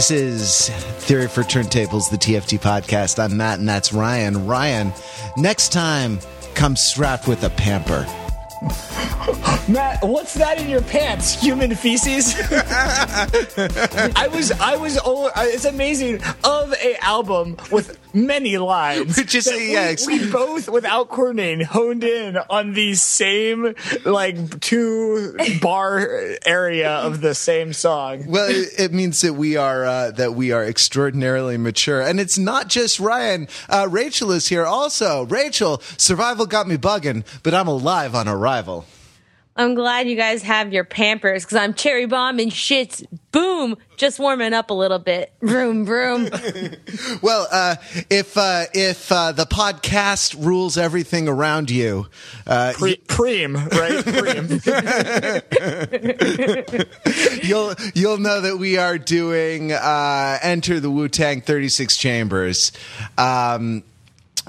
This is Theory for Turntables, the TFT podcast. I'm Matt, and that's Ryan. Ryan, next time, come strapped with a pamper. Matt, what's that in your pants? Human feces? I was, I was. It's amazing. Of a album with many lines, Which is- yeah, we, we both, without coordinating, honed in on the same like two bar area of the same song. Well, it, it means that we are uh, that we are extraordinarily mature, and it's not just Ryan. Uh, Rachel is here also. Rachel, survival got me bugging, but I'm alive on arrival. I'm glad you guys have your Pampers because I'm cherry bombing shits. Boom, just warming up a little bit. Vroom vroom. Well, uh, if uh, if uh, the podcast rules everything around you, uh, Pre- preem, right? Preem. you'll you'll know that we are doing uh, Enter the Wu Tang 36 Chambers. Um,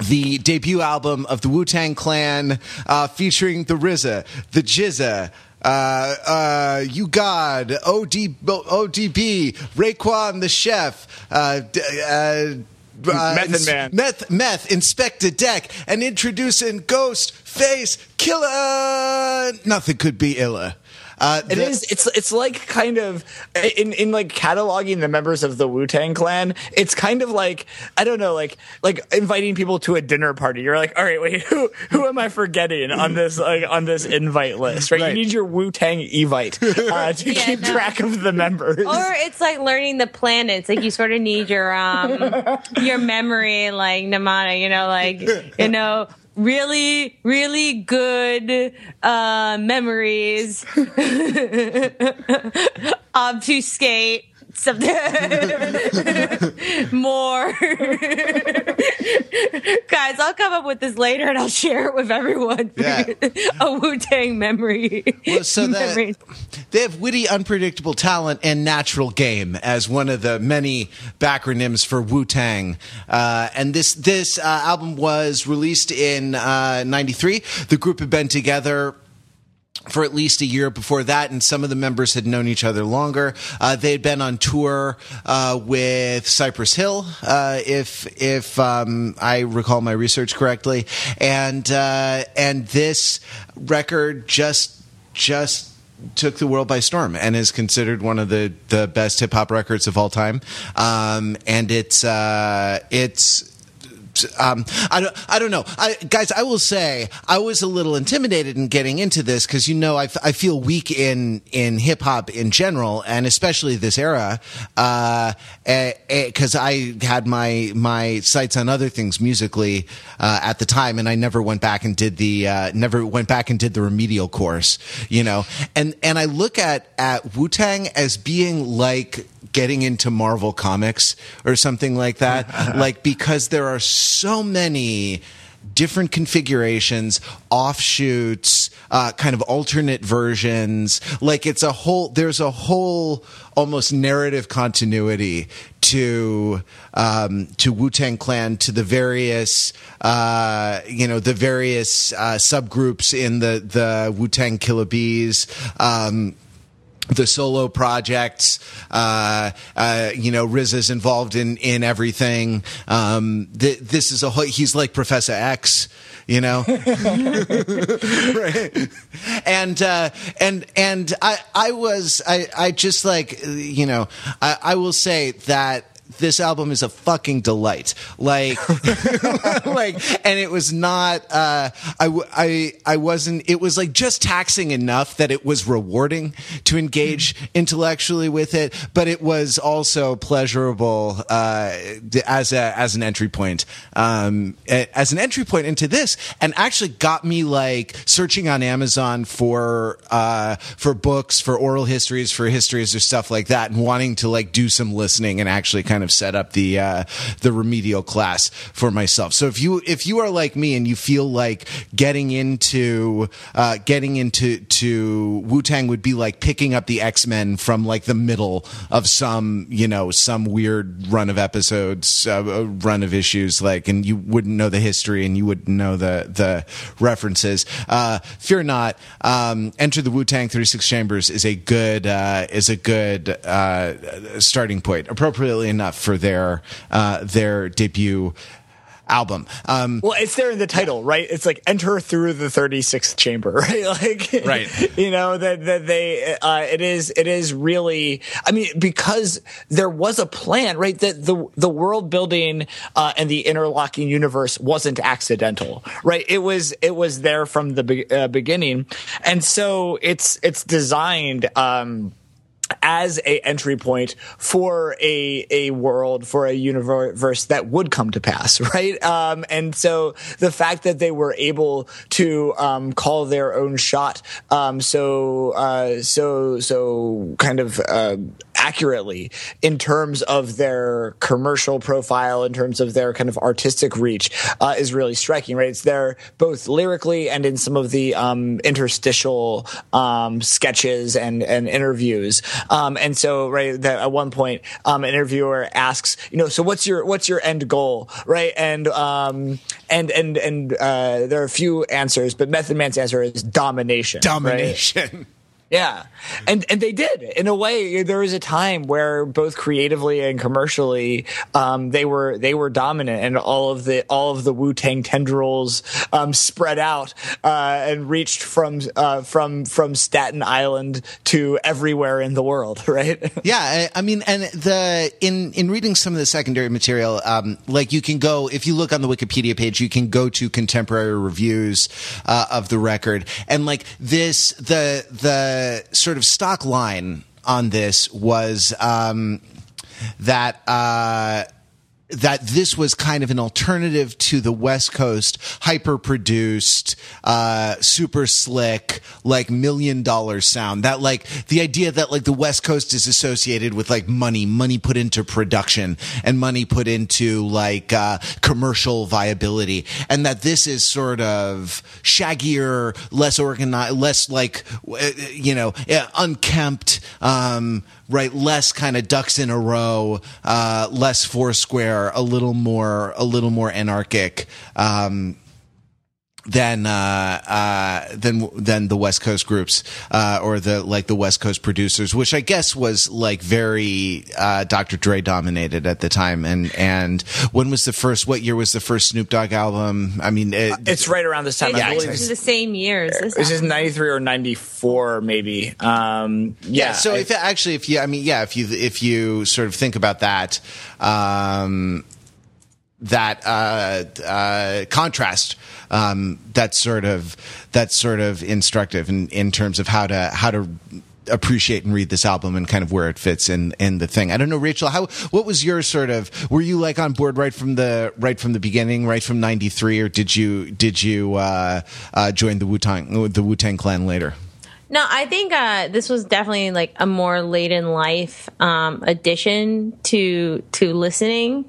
the debut album of the Wu Tang Clan, uh, featuring the RZA, the GZA, uh, uh, U-God, OD, ODB, Raekwon the Chef, uh, d- uh, uh, Method Man. Meth, meth, Inspectah Deck, and introducing Ghost Face Killer. Nothing could be iller. Uh, the- is. It's it's like kind of in in like cataloging the members of the Wu Tang Clan. It's kind of like I don't know, like like inviting people to a dinner party. You're like, all right, wait, who who am I forgetting on this like on this invite list? Right? Right. You need your Wu Tang Evite uh, to Yeah, keep no. track of the members. or it's like learning the planets. Like you sort of need your um your memory, like Namana. You know, like you know. Really, really good uh, memories. Obfuscate something more. Guys, I'll come up with this later and I'll share it with everyone. Yeah. A Wu Tang memory. Well, so that they have witty, unpredictable talent and natural game as one of the many backronyms for Wu Tang. Uh, and this this uh, album was released in '93. the group had been together. For at least a year before that, and some of the members had known each other longer. Uh, they had been on tour uh, with Cypress Hill, uh, if if um, I recall my research correctly, and uh, and this record just just took the world by storm and is considered one of the, the best hip hop records of all time. Um, and it's uh, it's um, I don't, I don't know. I, guys, I will say I was a little intimidated in getting into this because, you know, I, f- I feel weak in, in hip hop in general and especially this era. Uh, because I had my, my sights on other things musically, uh, at the time and I never went back and did the, uh, never went back and did the remedial course, you know, and, and I look at, at Wu-Tang as being like, getting into Marvel comics or something like that. like because there are so many different configurations, offshoots, uh, kind of alternate versions. Like it's a whole. There's a whole almost narrative continuity to um, to Wu Tang Clan, to the various uh, you know the various uh, subgroups in the the Wu Tang Killer Bees. Um, the solo projects, uh, uh, you know, Riz is involved in, in everything. Um, th- this is a whole, he's like Professor X, you know? right. And, uh, and, and I, I was, I, I just like, you know, I, I will say that this album is a fucking delight. Like, like, and it was not. Uh, I, I, I wasn't. It was like just taxing enough that it was rewarding to engage intellectually with it, but it was also pleasurable uh, as a as an entry point. Um, as an entry point into this, and actually got me like searching on Amazon for uh, for books, for oral histories, for histories or stuff like that, and wanting to like do some listening and actually kind of set up the uh, the remedial class for myself. So if you if you are like me and you feel like getting into uh, getting into to Wu Tang would be like picking up the X Men from like the middle of some you know some weird run of episodes, uh, run of issues, like, and you wouldn't know the history and you wouldn't know the the references. Uh, fear not. Um, Enter the Wu Tang Thirty Six Chambers is a good uh, is a good uh, starting point, appropriately enough for their uh, their debut album. Um, well, it's there in the title, right? It's like enter through the 36th chamber, right? Like, right. You know that that they uh, it is it is really. I mean, because there was a plan, right? That the the world building uh, and the interlocking universe wasn't accidental, right? It was it was there from the be- uh, beginning, and so it's it's designed. Um, as a entry point for a a world for a universe that would come to pass, right? Um, and so the fact that they were able to um, call their own shot, um, so uh, so so kind of uh, accurately in terms of their commercial profile, in terms of their kind of artistic reach, uh, is really striking, right? It's there both lyrically and in some of the um, interstitial um, sketches and and interviews. Um, and so, right, that at one point, um, an interviewer asks, you know, so what's your what's your end goal, right? And um, and and and uh, there are a few answers, but Method Man's answer is domination. Domination. Right? Yeah, and and they did in a way. There was a time where both creatively and commercially, um, they were they were dominant, and all of the all of the Wu Tang tendrils um, spread out uh, and reached from uh, from from Staten Island to everywhere in the world. Right? Yeah, I, I, mean, and the in in reading some of the secondary material, um, like you can go if you look on the Wikipedia page, you can go to contemporary reviews uh, of the record, and like this the the sort of stock line on this was um, that. Uh, that this was kind of an alternative to the West Coast hyper produced, uh, super slick, like million dollar sound. That like the idea that like the West Coast is associated with like money, money put into production and money put into like, uh, commercial viability. And that this is sort of shaggier, less organized, less like, you know, unkempt, um, right? Less kind of ducks in a row, uh, less foursquare, a little more, a little more anarchic. Um, than uh, uh, than than the West Coast groups uh, or the like the West Coast producers, which I guess was like very uh, Dr. Dre dominated at the time. And and when was the first? What year was the first Snoop Dogg album? I mean, it, it's right around this time. Yeah, I believe it's the same years. This is ninety three or ninety four, maybe. Um, yeah, yeah, So I, if actually, if you, I mean, yeah, if you if you sort of think about that. Um, that uh, uh, contrast um, that's sort of that's sort of instructive in, in terms of how to how to appreciate and read this album and kind of where it fits in in the thing. I don't know, Rachel. How what was your sort of? Were you like on board right from the right from the beginning, right from '93, or did you did you uh, uh, join the Wu Tang the Wu Tang Clan later? No, I think uh, this was definitely like a more late in life um, addition to to listening.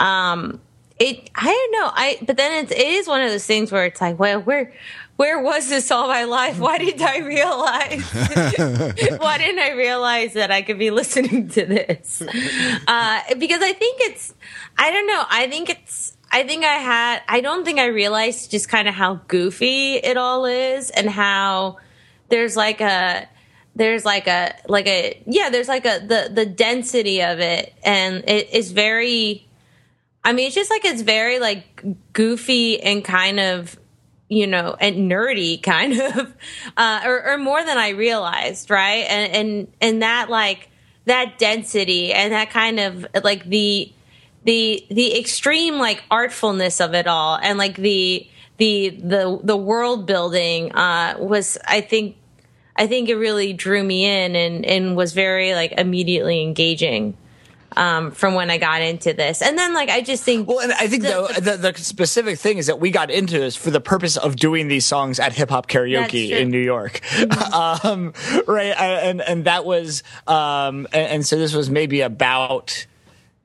Um, it I don't know. I but then it's, it is one of those things where it's like, well, where where was this all my life? Why didn't I realize? why didn't I realize that I could be listening to this? Uh, because I think it's, I don't know. I think it's, I think I had, I don't think I realized just kind of how goofy it all is and how there's like a, there's like a, like a, yeah, there's like a, the, the density of it and it is very, I mean, it's just like it's very like goofy and kind of, you know, and nerdy kind of, uh, or, or more than I realized, right? And and and that like that density and that kind of like the the the extreme like artfulness of it all and like the the the the world building uh, was I think I think it really drew me in and and was very like immediately engaging um, from when I got into this. And then, like, I just think. Well, and I think the, though, the, the, specific thing is that we got into this for the purpose of doing these songs at hip hop karaoke in New York. Mm-hmm. um, right. And, and that was, um, and, and so this was maybe about,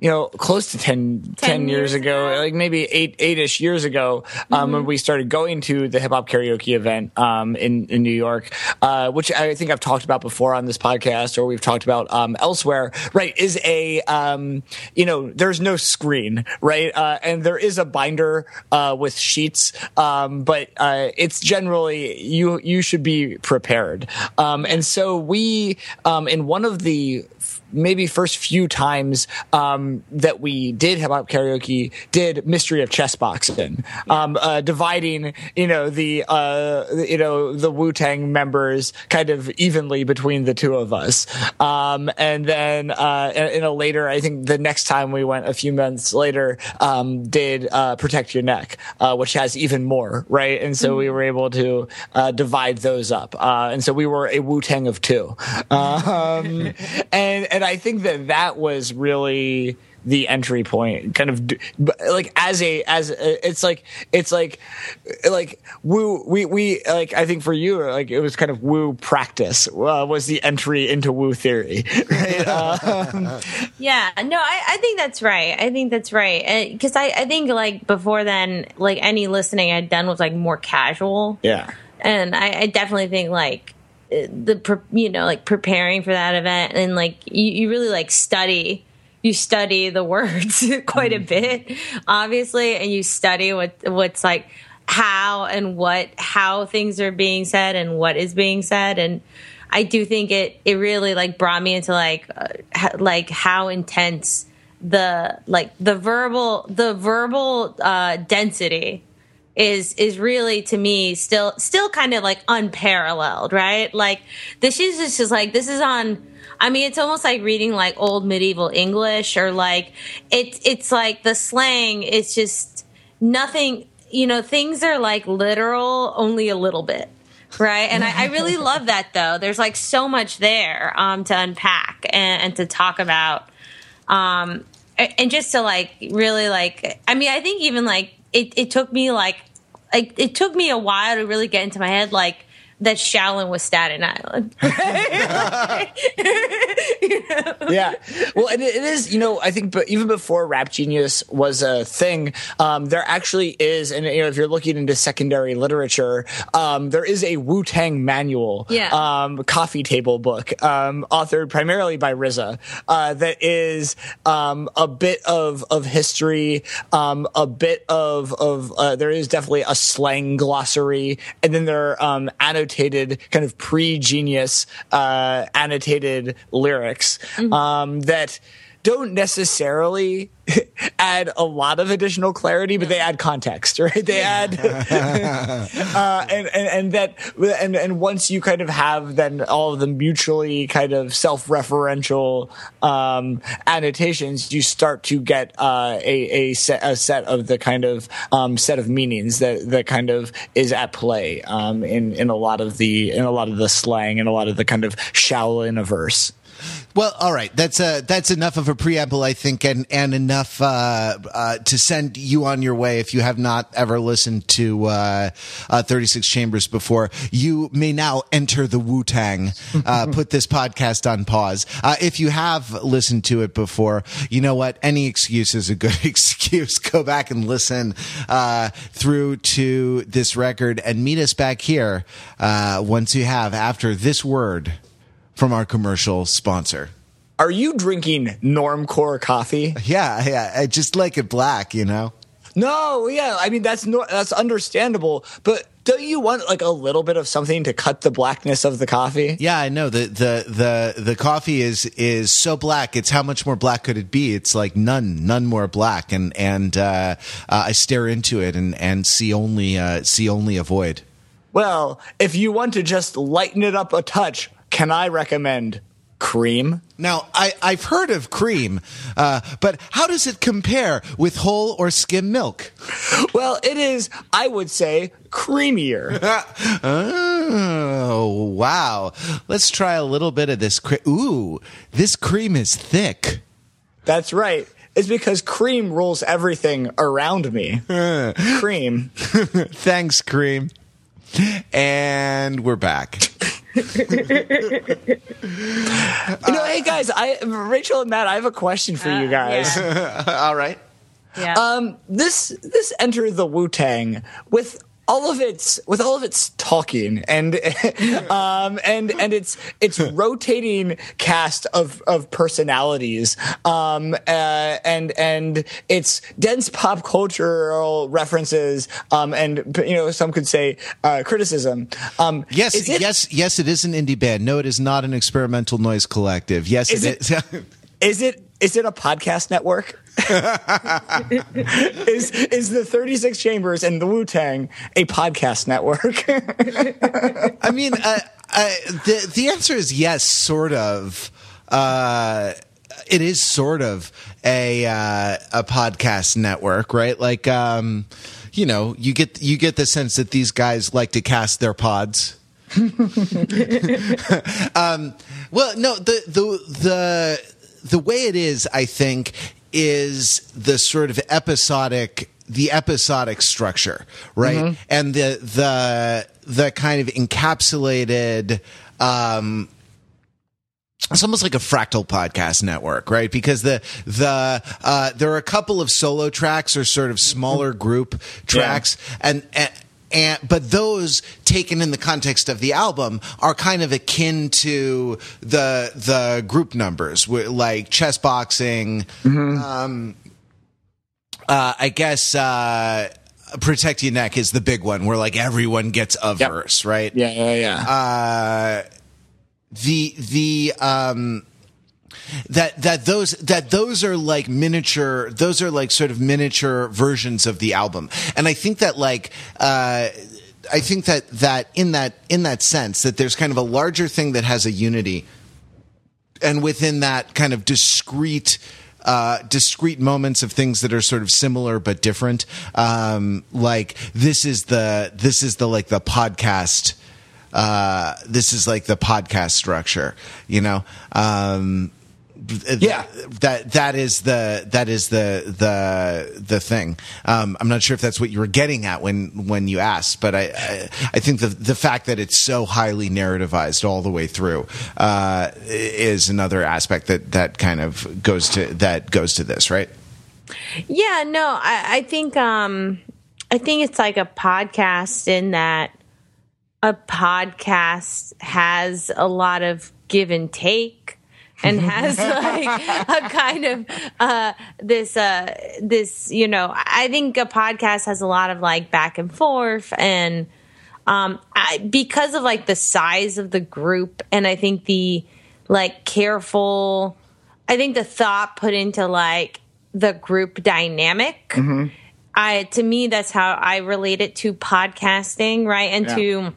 you know, close to 10, 10, 10 years, years ago, ago. like maybe eight, eight-ish years ago, um, when we started going to the hip hop karaoke event, um, in, in New York, uh, which I think I've talked about before on this podcast or we've talked about, um, elsewhere, right, is a, um, you know, there's no screen, right? Uh, and there is a binder, uh, with sheets, um, but, uh, it's generally, you, you should be prepared. Um, and so we, um, in one of the, maybe first few times um, that we did hip hop karaoke did mystery of chess boxing, um, uh, dividing you know the uh, you know the Wu Tang members kind of evenly between the two of us, um, and then uh, in in a later I think the next time we went a few months later um, did uh, protect your neck, uh, which has even more right, and so we were able to uh, divide those up, uh, and so we were a Wu Tang of two, um, and and I think that that was really the entry point kind of like as a as a, it's like it's like like woo we we like i think for you like it was kind of woo practice uh, was the entry into woo theory right um, Yeah, no, I, I think that's right. I think that's right. Because I, I think like before then, like any listening I'd done was like more casual. yeah and I, I definitely think like uh, the you know like preparing for that event. And like you, you really like study you study the words quite a bit obviously and you study what what's like how and what how things are being said and what is being said. And I do think it it really like brought me into like uh, ha- like how intense the like the verbal the verbal uh density is is really to me still still kind of like unparalleled, right? Like this is just, just like this is on I mean it's almost like reading like old medieval English or like it's it's like the slang is just nothing you know, things are like literal only a little bit. Right. And I, I really love that though. There's like so much there um to unpack and, and to talk about. Um and just to like really like I mean I think even like it, it took me like like it took me a while to really get into my head like that Shaolin was Staten Island. yeah. Well, and it it is, you know, I think, but even before Rap Genius was a thing, um, there actually is, and you know, if you're looking into secondary literature, um, there is a Wu Tang manual, Yeah. um, coffee table book, um, authored primarily by RZA, uh, that is um, a bit of of history, um, a bit of of uh, there is definitely a slang glossary, and then there are um, annotated kind of pre-genius uh, annotated lyrics um, that don't necessarily add a lot of additional clarity, but they add context, right? They add, uh, and, and and that and and once you kind of have then all of the mutually kind of self-referential um, annotations, you start to get uh, a a set a set of the kind of um, set of meanings that that kind of is at play um, in in a lot of the in a lot of the slang and a lot of the kind of Shaolin verse. Well, all right. That's uh, that's enough of a preamble, I think, and and enough uh, uh, to send you on your way. If you have not ever listened to uh, uh, Thirty Six Chambers before, you may now enter the Wu Tang. Uh, put this podcast on pause. Uh, if you have listened to it before, you know what? Any excuse is a good excuse. Go back and listen uh, through to this record and meet us back here uh, once you have after this word from our commercial sponsor. Are you drinking Normcore coffee? Yeah, yeah. I just like it black, you know? No, yeah. I mean that's no, that's understandable, but don't you want like a little bit of something to cut the blackness of the coffee? Yeah, I know. The the the the coffee is is so black. It's how much more black could it be? It's like none, none more black. And and uh, uh, I stare into it and and see only uh, see only a void. Well, if you want to just lighten it up a touch, can I recommend cream? Now, I, I've heard of cream, uh, but how does it compare with whole or skim milk? Well, it is, I would say, creamier. Oh, wow. Let's try a little bit of this. Cre- Ooh, this cream is thick. That's right. It's because cream rules everything around me. cream. Thanks, cream. And we're back. You know, hey guys, I Rachel and Matt, I have a question for you Uh, guys. yeah. All right. Yeah. Um, this this enter the Wu Tang with all of its with all of its talking and um and and its its rotating cast of of personalities um uh, and and its dense pop cultural references um and you know some could say uh criticism um Yes, it- yes, yes. It is an indie band. No, it is not an experimental noise collective. Yes, Is it it- is. Is it is it a podcast network? is is the 36 Chambers and the Wu Tang a podcast network? I mean, uh, uh, the the answer is yes, sort of. Uh, it is sort of a uh, a podcast network, right? Like, um, you know, you get you get the sense that these guys like to cast their pods. um, well, no, the the the the way it is, I think, is the sort of episodic the episodic structure, right? And the the the kind of encapsulated um it's almost like a fractal podcast network, right? Because the the uh, there are a couple of solo tracks or sort of smaller group tracks, and, and and but those taken in the context of the album are kind of akin to the the group numbers, like chess boxing. Um, uh, I guess. Uh, Protect your neck is the big one, where like everyone gets a Yep. verse, right? yeah, yeah, yeah. uh, the the um that that those that those are like miniature those are like sort of miniature versions of the album and i think that like uh i think that that in that in that sense that there's kind of a larger thing that has a unity and within that kind of discrete uh, discrete moments of things that are sort of similar but different. Um, like this is the this is the like the podcast. Uh, this is like the podcast structure, you know. Um, Yeah. that that is the that is the the the thing. Um, I'm not sure if that's what you were getting at when when you asked, but I I, I think the the fact that it's so highly narrativized all the way through uh, is another aspect that that kind of goes to that goes to this, right? Yeah, no, I, I think um I think it's like a podcast in that a podcast has a lot of give and take and has like a kind of uh this uh this you know I think a podcast has a lot of like back and forth and um I, because of like the size of the group and I think the like careful I think the thought put into like the group dynamic. I to me that's how I relate it to podcasting, right? And Yeah. to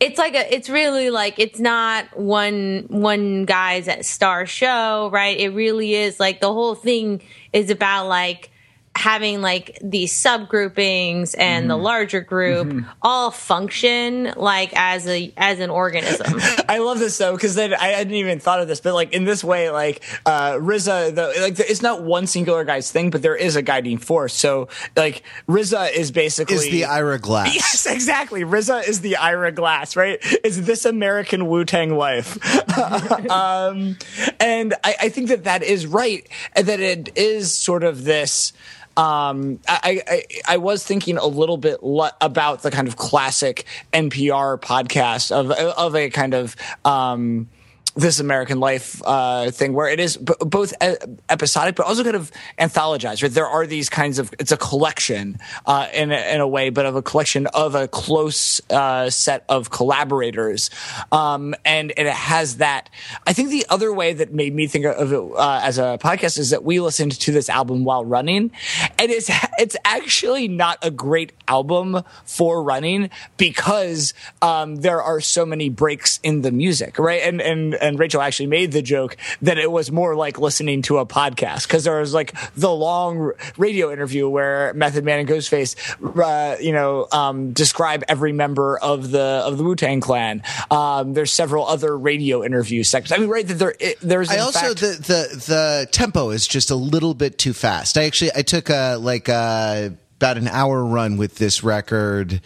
it's like a it's really like it's not one one guy's star show, right? It really is like the whole thing is about like having like these subgroupings and the larger group all function like as a as an organism. I love this though because then I hadn't even thought of this, but like in this way, like uh RZA, the, like it's not one singular guy's thing, but there is a guiding force. So like RZA is basically Is the Ira Glass? Yes, exactly. RZA is the Ira Glass, right? Is this American Wu Tang life. um, and I, I think that that is right, and that it is sort of this. Um, I, I I was thinking a little bit about the kind of classic NPR podcast of of a kind of um, this American Life uh, thing, where it is b- both e- episodic but also kind of anthologized. Right, there are these kinds of it's a collection uh, in a, in a way, but of a collection of a close uh, set of collaborators, um, and, it has that. I think the other way that made me think of it uh, as a podcast is that we listened to this album while running, and it's it's actually not a great album for running because um, there are so many breaks in the music, right? And and and Rachel actually made the joke that it was more like listening to a podcast because there was like the long radio interview where Method Man and Ghostface, uh, you know, um, describe every member of the of the Wu Tang Clan. Um, there's several other radio interview sections. I mean, right? That there it, there's. I also fact- the, the the tempo is just a little bit too fast. I actually I took a like a, about an hour run with this record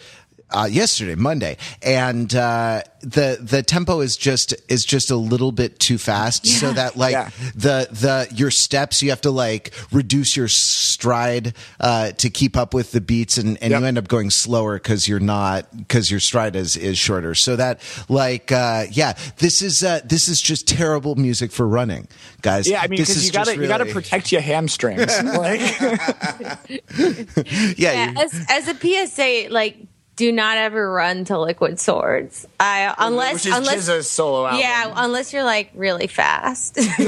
uh, yesterday, Monday, and uh, the the tempo is just is just a little bit too fast, so that like Yeah. the the your steps you have to like reduce your stride uh, to keep up with the beats, and, and Yep. you end up going slower because you're not because your stride is is shorter. So that like uh, yeah, this is uh, this is just terrible music for running, guys. Yeah, I mean, because you gotta just you gotta protect your hamstrings. like, yeah. Yeah, as as a PSA, like do not ever run to Liquid Swords. I unless which is unless GZA's solo album. yeah, unless you're like really fast.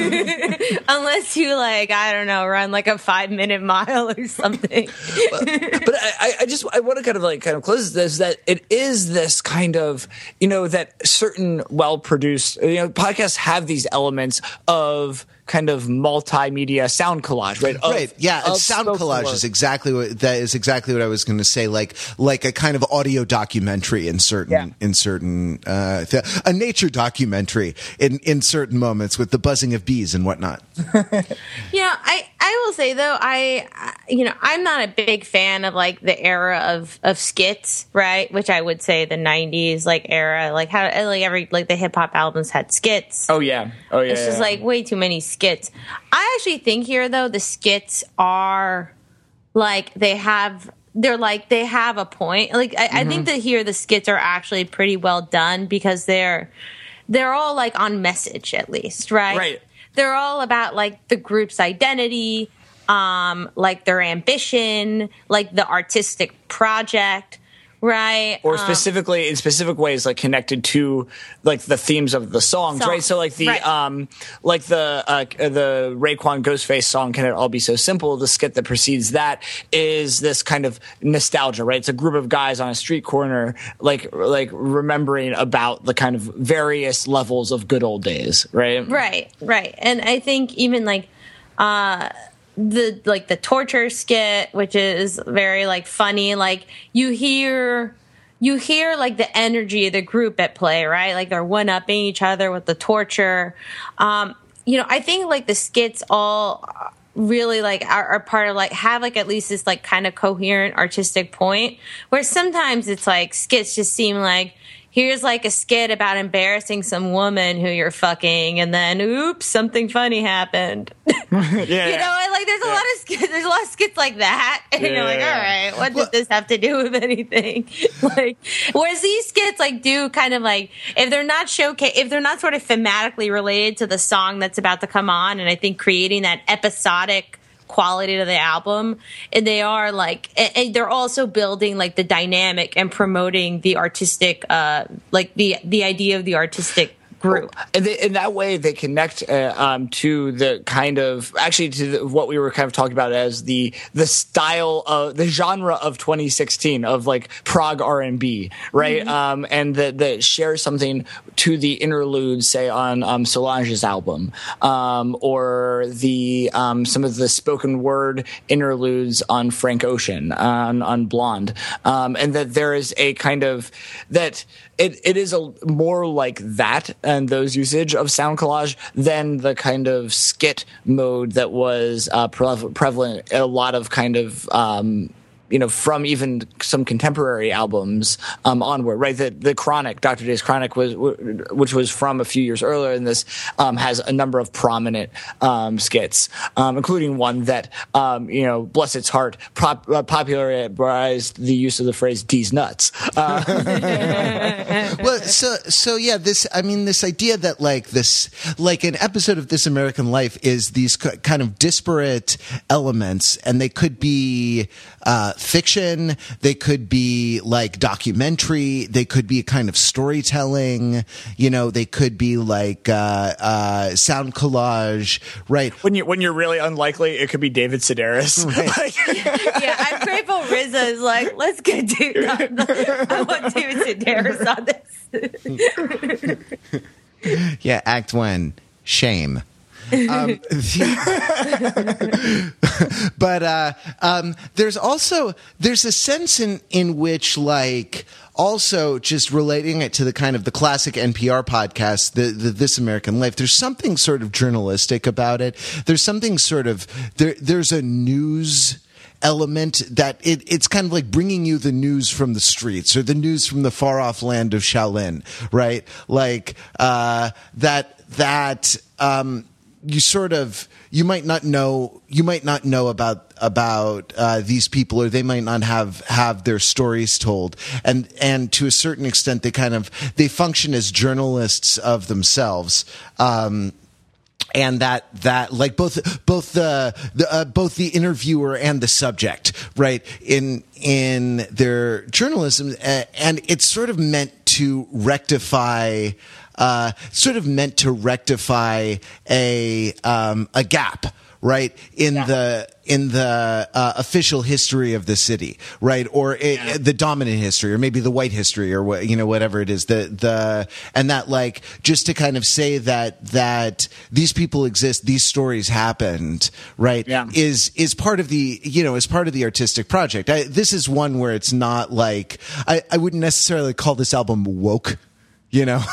unless you like I don't know, run like a five minute mile or something. but I, I- I just I want to kind of like kind of close this that it is this kind of you know that certain well produced you know podcasts have these elements of kind of multimedia sound collage right Of- right yeah of sound collage word. is exactly what that is exactly what i was going to say like like a kind of audio documentary in certain Yeah. in certain uh th- a nature documentary in in certain moments with the buzzing of bees and whatnot You know, I I will say though, I I- you know I'm not a big fan of like the era of of skits, right? Which I would say the '90s like era, like how like every like the hip hop albums had skits. oh yeah oh yeah It's just yeah. like way too many skits. I actually think here though the skits are like they have they're like they have a point. Like I, I Mm-hmm. think that here the skits are actually pretty well done because they're they're all like on message at least, right? Right. They're all about like the group's identity, um, like their ambition, like the artistic project, right? or Um, specifically in specific ways like connected to like the themes of the songs, Songs, right so like the right. um like the uh the Raekwon Ghostface song can it all be so simple the skit that precedes that is this kind of nostalgia right it's a group of guys on a street corner like like remembering about the kind of various levels of good old days right Right, right. And I think even like uh the like the torture skit, which is very like funny, like you hear you hear like the energy of the group at play, right? Like they're one upping each other with the torture. Um, you know, I think like the skits all really like are, are part of like have like at least this like kind of coherent artistic point where sometimes it's like skits just seem like here's like a skit about embarrassing some woman who you're fucking and then oops something funny happened. Yeah, you know and, like there's a lot of skits there's a lot of skits like that. And you're like all Yeah. right what does this have to do with anything? Like whereas these skits like do kind of like if they're not showcase if they're not sort of thematically related to the song that's about to come on and i think creating that episodic quality to the album and they are like and, they're also building like the dynamic and promoting the artistic uh like the the idea of the artistic group. And they, in that way they connect uh, um, to the kind of actually to the, what we were kind of talking about as the the style of the genre of 2016 of like prog R&B right? Um, and that that shares something to the interludes say on um, Solange's album um, or the um, some of the spoken word interludes on Frank Ocean on on Blonde. Um, and that there is a kind of that it, it is a more like that and those usage of sound collage than the kind of skit mode that was uh, prev- prevalent a lot of kind of um, you know from even some contemporary albums um, onward right? The the chronic Dr. Dre's chronic was which was from a few years earlier and this um, has a number of prominent um, skits um, including one that um, you know bless its heart pop- uh, popularized the use of the phrase d's nuts. Uh, well so so yeah this i mean this idea that like this like an episode of this american life is these k- kind of disparate elements and they could be uh, fiction. They could be like documentary. They could be a kind of storytelling. You know they could be like uh, uh, sound collage. Right. When you when you're really unlikely, it could be David Sedaris. Like, yeah, I'm grateful RZA is like, let's get David. I want David Sedaris on this. yeah act one. Shame um, the- but uh, um, there's also there's a sense in in which like also just relating it to the kind of the classic NPR podcast, the, the This American Life. There's something sort of journalistic about it. There's something sort of there. There's a news element that it, it's kind of like bringing you the news from the streets or the news from the far off land of Shaolin, right? Like uh, that that um, you sort of you might not know you might not know about about uh, these people or they might not have have their stories told. And and to a certain extent they kind of they function as journalists of themselves. Um, and that that like both both the, the uh, both the interviewer and the subject right in in their journalism and it's sort of meant to rectify uh, sort of meant to rectify a um, a gap right in yeah. the in the uh, official history of the city right or it, yeah. the dominant history or maybe the white history or what you know whatever it is the the and that like just to kind of say that that these people exist these stories happened right yeah. is is part of the you know is part of the artistic project I, this is one where it's not like I, I wouldn't necessarily call this album woke you know?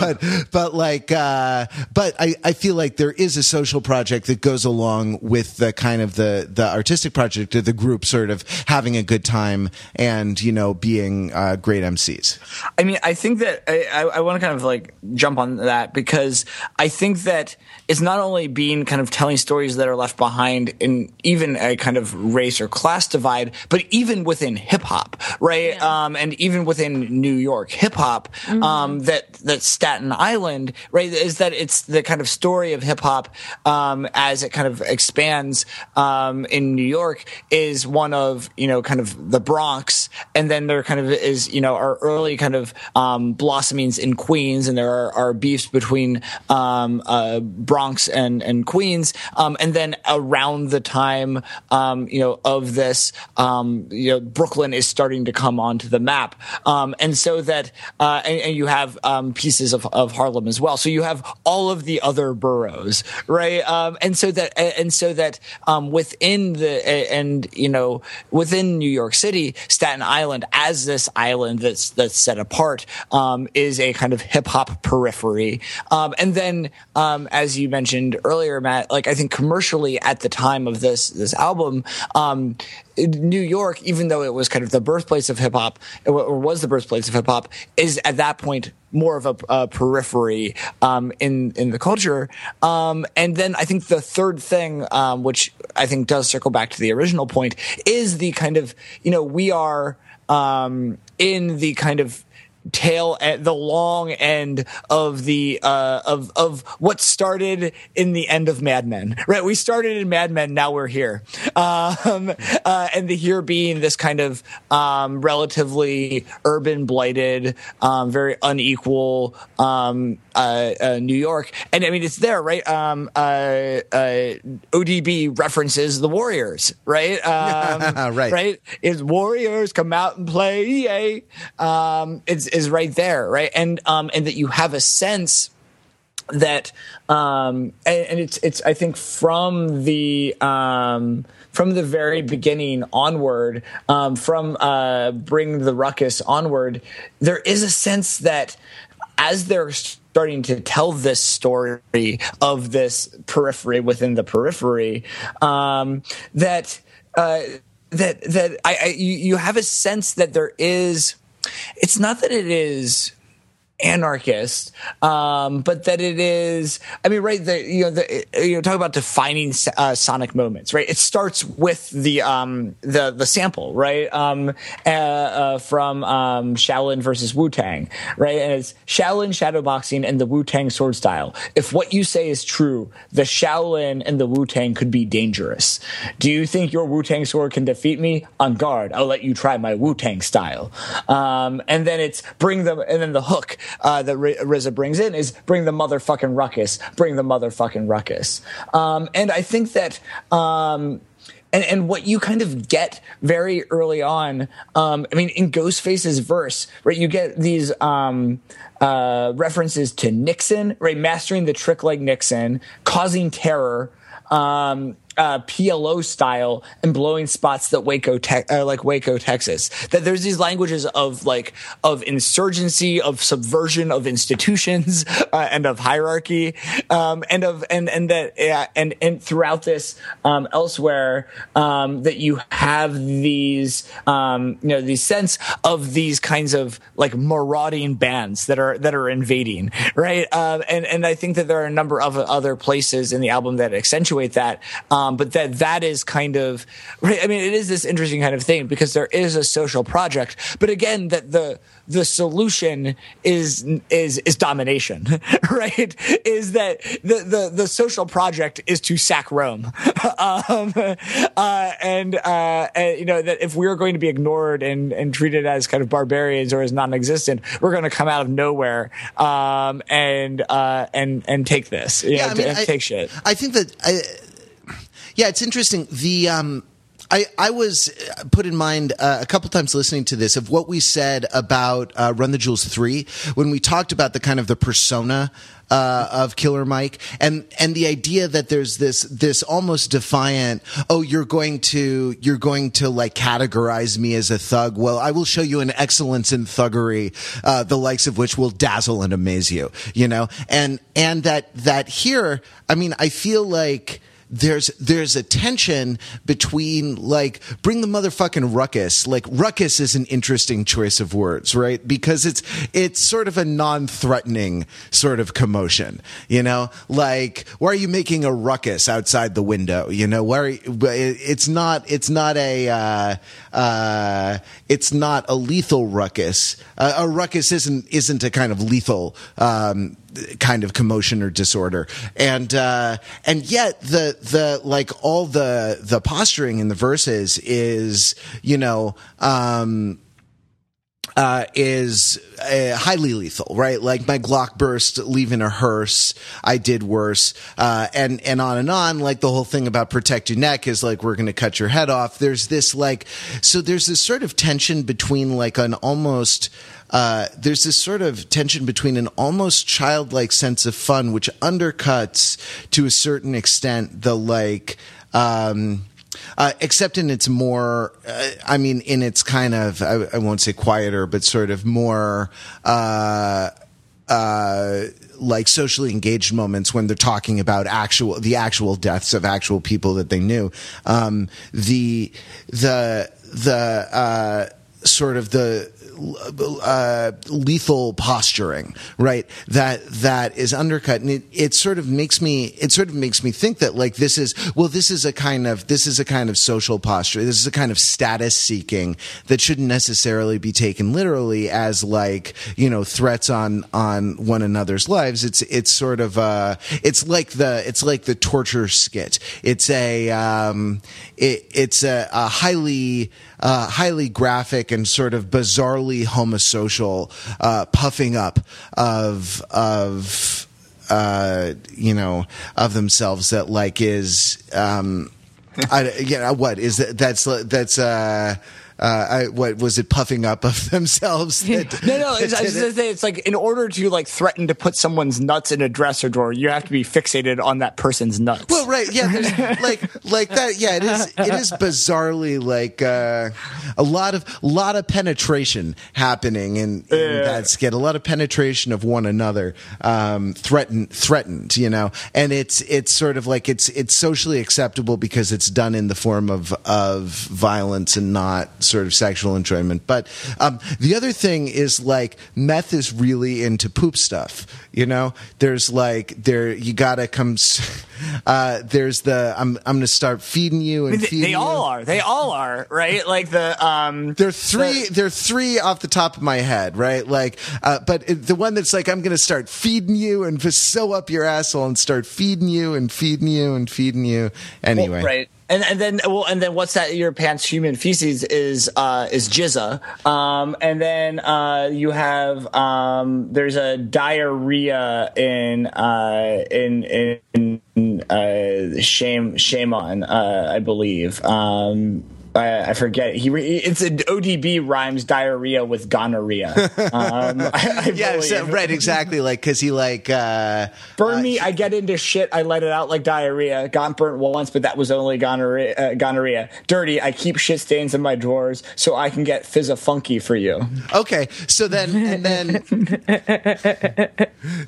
But but like uh but i i feel like there is a social project that goes along with the kind of the the artistic project of the group sort of having a good time and you know being uh, great mcs i mean i think that i i, I want to kind of like jump on that because i think that it's not only being kind of telling stories that are left behind in even a kind of race or class divide but even within hip hop right yeah. um and even within new york hip hop mm-hmm. um um, that that Staten Island, right, is that it's the kind of story of hip hop um, as it kind of expands um, in New York is one of you know kind of the Bronx, and then there kind of is you know our early kind of um, blossomings in Queens, and there are, are beefs between um, uh, Bronx and and Queens, um, and then around the time you know of this, you know Brooklyn is starting to come onto the map, and so that uh, and, and you have um, pieces of, of Harlem as well. So you have all of the other boroughs, right? Um, and so that and so that um, within the and you know within New York City, Staten Island as this island that's that's set apart um, is a kind of hip hop periphery. Um, and then um, as you mentioned earlier, Matt, like I think commercially at the time of this this album um, New York, even though it was kind of the birthplace of hip hop, or was the birthplace of hip hop, is at that point more of a, a periphery um, in in the culture. Um, and then I think the third thing, um, which I think does circle back to the original point, is the kind of you know we are um, in the kind of tail at the long end of the uh, of of what started in the end of Mad Men. Right, we started in Mad Men, now we're here, um, uh, and the here being this kind of um, relatively urban, blighted, um, very unequal um, uh, uh, New York, and I mean it's there, right? Um, uh, uh, ODB references the Warriors, right? Um, right, right. Is Warriors come out and play? Yay! it's is right there, right? And um, and that you have a sense that um, and, and, it's it's I think from the um, from the very beginning onward, um, from uh, bring the ruckus onward, there is a sense that as they're starting to tell this story of this periphery within the periphery, um, that uh, that that I, I you, you have a sense that there is it's not that it is anarchist, um, but that it is. I mean, right? The, you know, the, you know, talk about defining uh, sonic moments, right? It starts with the um, the the sample, right? Um, uh, uh, from um, Shaolin versus Wu Tang, right? And it's Shaolin shadowboxing and the Wu Tang sword style. If what you say is true, the Shaolin and the Wu Tang could be dangerous. Do you think your Wu Tang sword can defeat me? On guard, I'll let you try my Wu Tang style. Um, and then it's bring them, and then the hook uh, that RZA brings in is bring the motherfucking ruckus, bring the motherfucking ruckus. Um, and I think that. Um, and, and what you kind of get very early on, um, I mean, in Ghostface's verse, right? You get these um, uh, references to Nixon, right? Mastering the trick like Nixon, causing terror, um, uh, PLO style and blowing spots that Waco, te- uh, like Waco, Texas. That there's these languages of like of insurgency, of subversion of institutions, uh, and of hierarchy, um, and of and and that and and throughout this um, elsewhere um, that you have these um, you know these sense of these kinds of like marauding bands that are that are invading, right? Uh, and and I think that there are a number of other places in the album that accentuate that, um, but that that is kind of right. I mean, it is this interesting kind of thing because there is a social project, but again, that the the solution is is is domination, right? Is that the the the social project is to sack Rome, um, uh, and, uh, and you know that if we're going to be ignored and and treated as kind of barbarians or as non-existent, we're going to come out of nowhere um, and uh, and and take this, yeah, know, I mean, I, take shit. I think that. I, yeah, it's interesting. The um, I, I was put in mind uh, a couple times listening to this of what we said about uh, Run the Jewels three when we talked about the kind of the persona uh, of Killer Mike and and the idea that there's this this almost defiant oh you're going to you're going to like categorize me as a thug well I will show you an excellence in thuggery uh, the likes of which will dazzle and amaze you you know and and that that here I mean I feel like there's there's a tension between like bring the motherfucking ruckus. Like ruckus is an interesting choice of words, right? Because it's it's sort of a non-threatening sort of commotion, you know? Like why are you making a ruckus outside the window? You know, why you, it's not it's not a uh, uh, it's not a lethal ruckus. Uh, a ruckus isn't isn't a kind of lethal um, kind of commotion or disorder and uh, and yet the the like all the the posturing in the verses is you know um, uh, is uh, highly lethal, right? Like my Glock burst, leaving a hearse. I did worse, uh, and and on and on. Like the whole thing about protect your neck is like we're going to cut your head off. There's this like, so there's this sort of tension between like an almost uh, there's this sort of tension between an almost childlike sense of fun, which undercuts to a certain extent the like. Um, uh, except in its more, uh, I mean, in its kind of, I, I, won't say quieter, but sort of more, uh, uh like socially engaged moments when they're talking about actual the actual deaths of actual people that they knew. Um, the the the uh, sort of the uh, lethal posturing, right? That that is undercut, and it, it sort of makes me it sort of makes me think that like this is well, this is a kind of this is a kind of social posture. This is a kind of status seeking that shouldn't necessarily be taken literally as like you know threats on on one another's lives. It's it's sort of uh it's like the it's like the torture skit. It's a um it, it's a, a highly uh, highly graphic and sort of bizarrely homosocial uh, puffing up of of uh, you know of themselves that like is um, I, what is that that's that's uh uh, I, what was it puffing up of themselves? That, no, no. It's, it's, it's, like in order to like threaten to put someone's nuts in a dresser drawer, you have to be fixated on that person's nuts. Well, right, yeah, like like that. Yeah, it is. It is bizarrely like uh, a lot of lot of penetration happening in, in yeah. that skit. A lot of penetration of one another, um, threatened, threatened. You know, and it's it's sort of like it's it's socially acceptable because it's done in the form of of violence and not sort of sexual enjoyment. But um, the other thing is like meth is really into poop stuff. You know, there's like there you gotta come. Uh, there's the I'm I'm gonna start feeding you and feeding they, all you. are. They all are right. Like the um. There are three. The, there are three off the top of my head. Right. Like, uh, but the one that's like I'm gonna start feeding you and sew up your asshole and start feeding you and feeding you and feeding you. Anyway. Well, right and and then well, and then what's that? Your pants human feces is uh, is GZA. Um, and then uh, you have um, there's a diarrhea in uh, in in uh, shame shame on uh, I believe. Um, I, I forget. He re, it's an ODB rhymes diarrhea with gonorrhea. Um, I, I Yeah, so- right, exactly. Like because he like uh, Burn me, I get into shit, I let it out like diarrhea. Got burnt once, but that was only gonorrhea. Uh, gonorrhea. Dirty, I keep shit stains in my drawers so I can get fizza funky for you. Okay, so then and then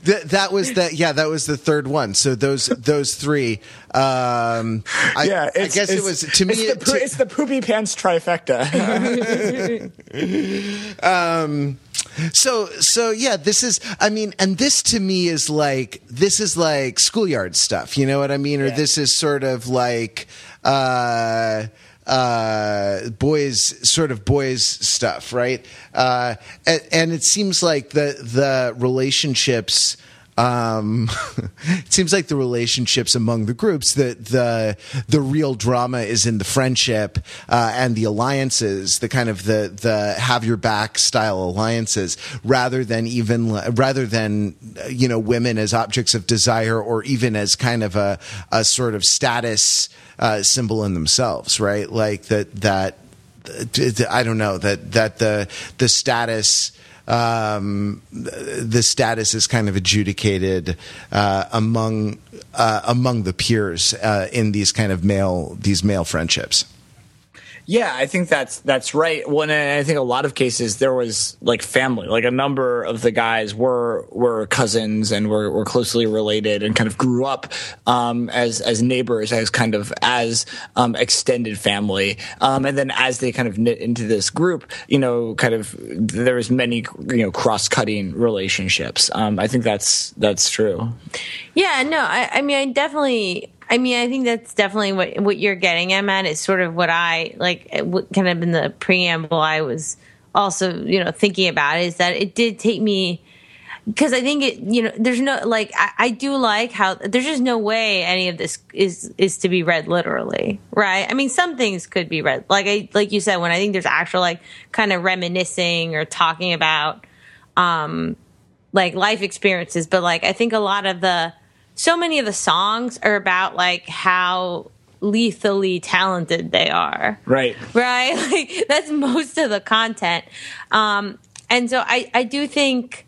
th- that was that. Yeah, that was the third one. So those those three. Um, I, Yeah, I guess it was to me. It's the, poo- to- it's the poopy pants trifecta. um, so so yeah, this is. I mean, and this to me is like this is like schoolyard stuff. You know what I mean? Or Yeah. this is sort of like. Uh, uh boys sort of boys stuff right uh and, and it seems like the the relationships um it seems like the relationships among the groups the the the real drama is in the friendship uh and the alliances the kind of the the have your back style alliances rather than even rather than uh, you know women as objects of desire or even as kind of a a sort of status uh symbol in themselves right? Like that that I don't know that that the the status um, the status is kind of adjudicated uh, among uh, among the peers uh, in these kind of male these male friendships. Yeah, I think that's that's right. And I think a lot of cases there was like family, like a number of the guys were were cousins and were, were closely related and kind of grew up um, as as neighbors, as kind of as um, extended family. Um, and then as they kind of knit into this group, you know, kind of there was many you know cross cutting relationships. Um, I think that's that's true. Yeah, no, I, I mean, I definitely, I mean, I think that's definitely what what you're getting at, Matt. Is sort of what I like, what kind of in the preamble I was also, you know, thinking about is that it did take me because I think it, you know, there's no like, I, I do like how there's just no way any of this is is to be read literally, right? I mean, some things could be read like I like you said when I think there's actual like kind of reminiscing or talking about um like life experiences but like i think a lot of the so many of the songs are about like how lethally talented they are Right. right like that's most of the content um and so i i do think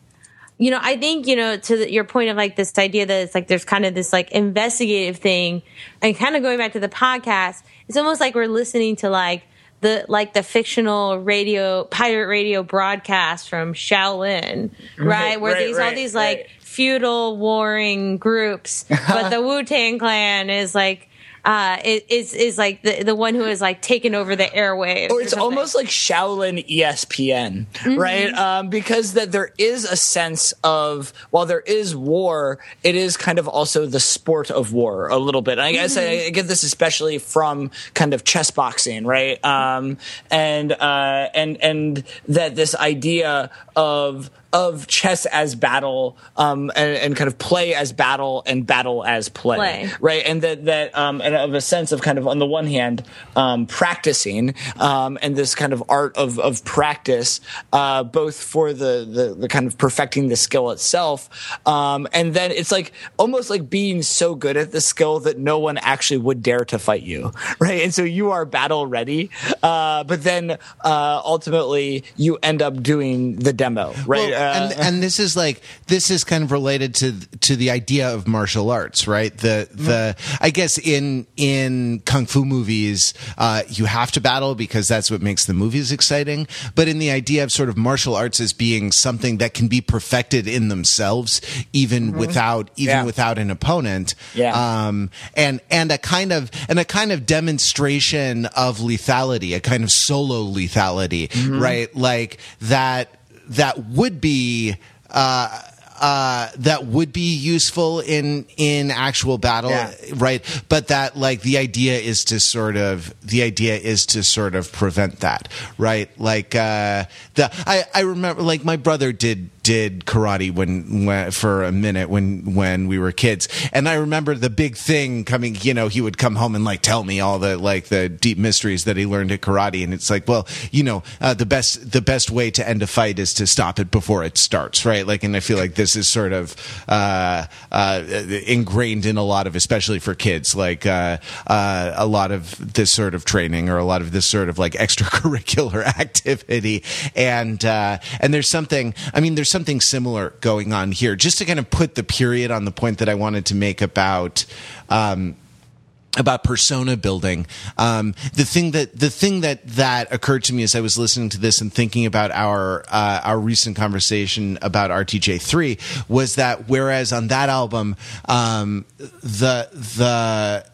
you know i think you know to the, your point of like this idea that it's like there's kind of this like investigative thing and kind of going back to the podcast it's almost like we're listening to like the like the fictional radio pirate radio broadcast from Shaolin, right? Right, Where right, these all these right. like feudal warring groups, but the Wu Tang Clan is like uh is is like the the one who is like taken over the airwaves. Or or it's something. almost like Shaolin ESPN, Mm-hmm. right? Um, because that there is a sense of while there is war, it is kind of also the sport of war a little bit. And I guess Mm-hmm. I, I get this especially from kind of chess boxing, right? Um, and uh, and and that this idea of of chess as battle um, and, and kind of play as battle and battle as play, Play. right? And that that um, and of a sense of kind of on the one hand um, practicing um, and this kind of art of of practice, uh, both for the, the the kind of perfecting the skill itself, um, and then it's like almost like being so good at the skill that no one actually would dare to fight you, right? And so you are battle ready, uh, but then uh, ultimately you end up doing the demo, right? Well, and and this is like this is kind of related to to the idea of martial arts, right? The the I guess in in kung fu movies, uh, you have to battle because that's what makes the movies exciting. But in the idea of sort of martial arts as being something that can be perfected in themselves, even without even Yeah. without an opponent, Yeah. um, and and a kind of and a kind of demonstration of lethality, a kind of solo lethality, right? Like that that would be. Uh, uh, that would be useful in in actual battle, Yeah. right? But that like the idea is to sort of the idea is to sort of prevent that, right? Like uh, the I I remember like my brother did did karate when, when for a minute when when we were kids, and I remember the big thing coming. You know, he would come home and like tell me all the like the deep mysteries that he learned at karate, and it's like, well, you know, uh, the best the best way to end a fight is to stop it before it starts, right? Like, and I feel like this is sort of uh, uh, ingrained in a lot of, especially for kids, like uh, uh, a lot of this sort of training or a lot of this sort of like extracurricular activity, and uh, and there's something. I mean, there's something similar going on here. Just to kind of put the period on the point that I wanted to make about. Um, about persona building. Um, the thing that the thing that that occurred to me as I was listening to this and thinking about our uh, our recent conversation about RTJ three was that whereas on that album um, the the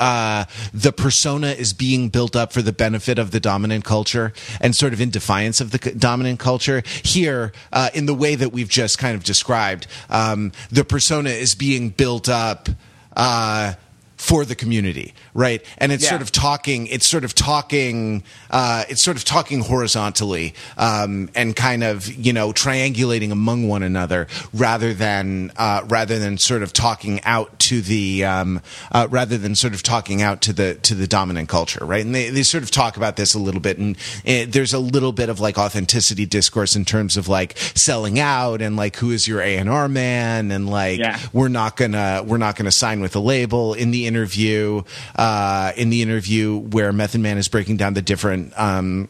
uh, the persona is being built up for the benefit of the dominant culture and sort of in defiance of the dominant culture. Here, uh, in the way that we've just kind of described, um, the persona is being built up. Uh, for the community, right? And it's Yeah. sort of talking. It's sort of talking. Uh, it's sort of talking horizontally um, and kind of you know triangulating among one another rather than uh, rather than sort of talking out to the um, uh, rather than sort of talking out to the to the dominant culture, right? And they, they sort of talk about this a little bit, and uh, there's a little bit of like authenticity discourse in terms of like selling out and like who is your A and R man and like Yeah. we're not gonna we're not gonna sign with a label in the interview uh, in the interview where Method Man is breaking down the different um,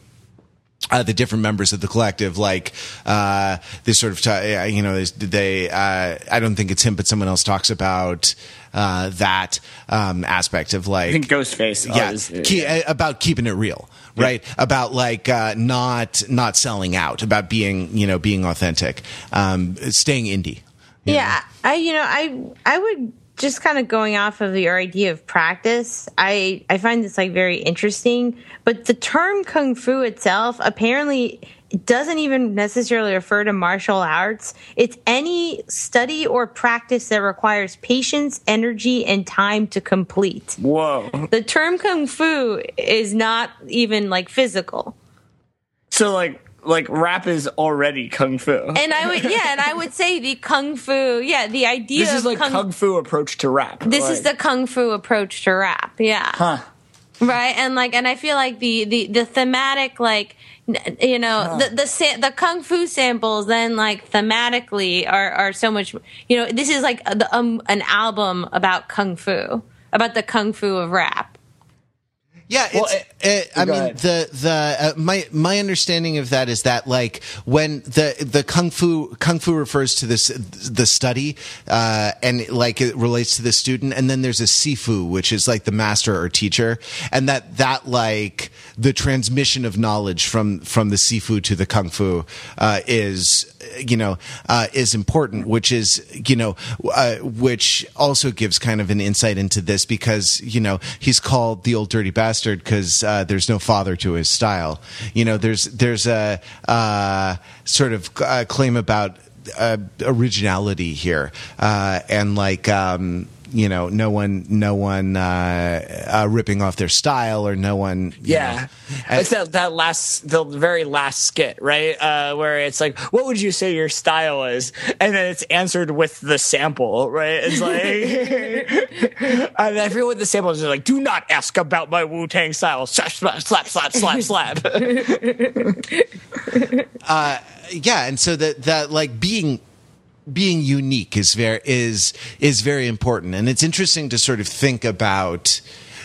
uh, the different members of the collective, like uh, this sort of, t- uh, you know, they. Uh, I don't think it's him, but someone else talks about uh, that um, aspect of like I think Ghostface. yeah, is- ke- uh, about keeping it real, right? About like uh, not not selling out, about being you know being authentic, um, staying indie. Yeah, I you know I I would just kind of going off of your idea of practice. I I find this like very interesting, but the term kung fu itself apparently it doesn't even necessarily refer to martial arts. It's any study or practice that requires patience, energy, and time to complete. Whoa. The term kung fu is not even like physical. So like like rap is already kung fu. And I would yeah, and I would say the kung fu, yeah, the idea this is like kung, fu approach to rap. this is the kung fu approach to rap yeah huh. right and like and i feel like the the the thematic like you know the the sa- the kung fu samples then like thematically are are so much you know this is like the, um, an album about kung fu about the kung fu of rap Yeah, Well, it's, eh, it, I mean ahead. the the uh, my my understanding of that is that like when the the kung fu kung fu refers to this the study uh, and like it relates to the student, and then there's a sifu which is like the master or teacher, and that that like the transmission of knowledge from from the sifu to the kung fu uh, is you know uh, is important, which is you know uh, which also gives kind of an insight into this because you know he's called the old dirty bastard because uh, there's no father to his style. You know, there's there's a uh, sort of uh, claim about uh, originality here, uh, and like. Um, you know, no one, no one uh, uh, ripping off their style, or no one. you Yeah, know. It's that that last the very last skit, right? Uh, where it's like, "What would you say your style is?" And then it's answered with the sample, right? It's like, I feel what the sample is like. Do not ask about my Wu Tang style. Slap, slap, slap, slap, slap, slap. yeah and so that that like being being unique is very is is very important. And it's interesting to sort of think about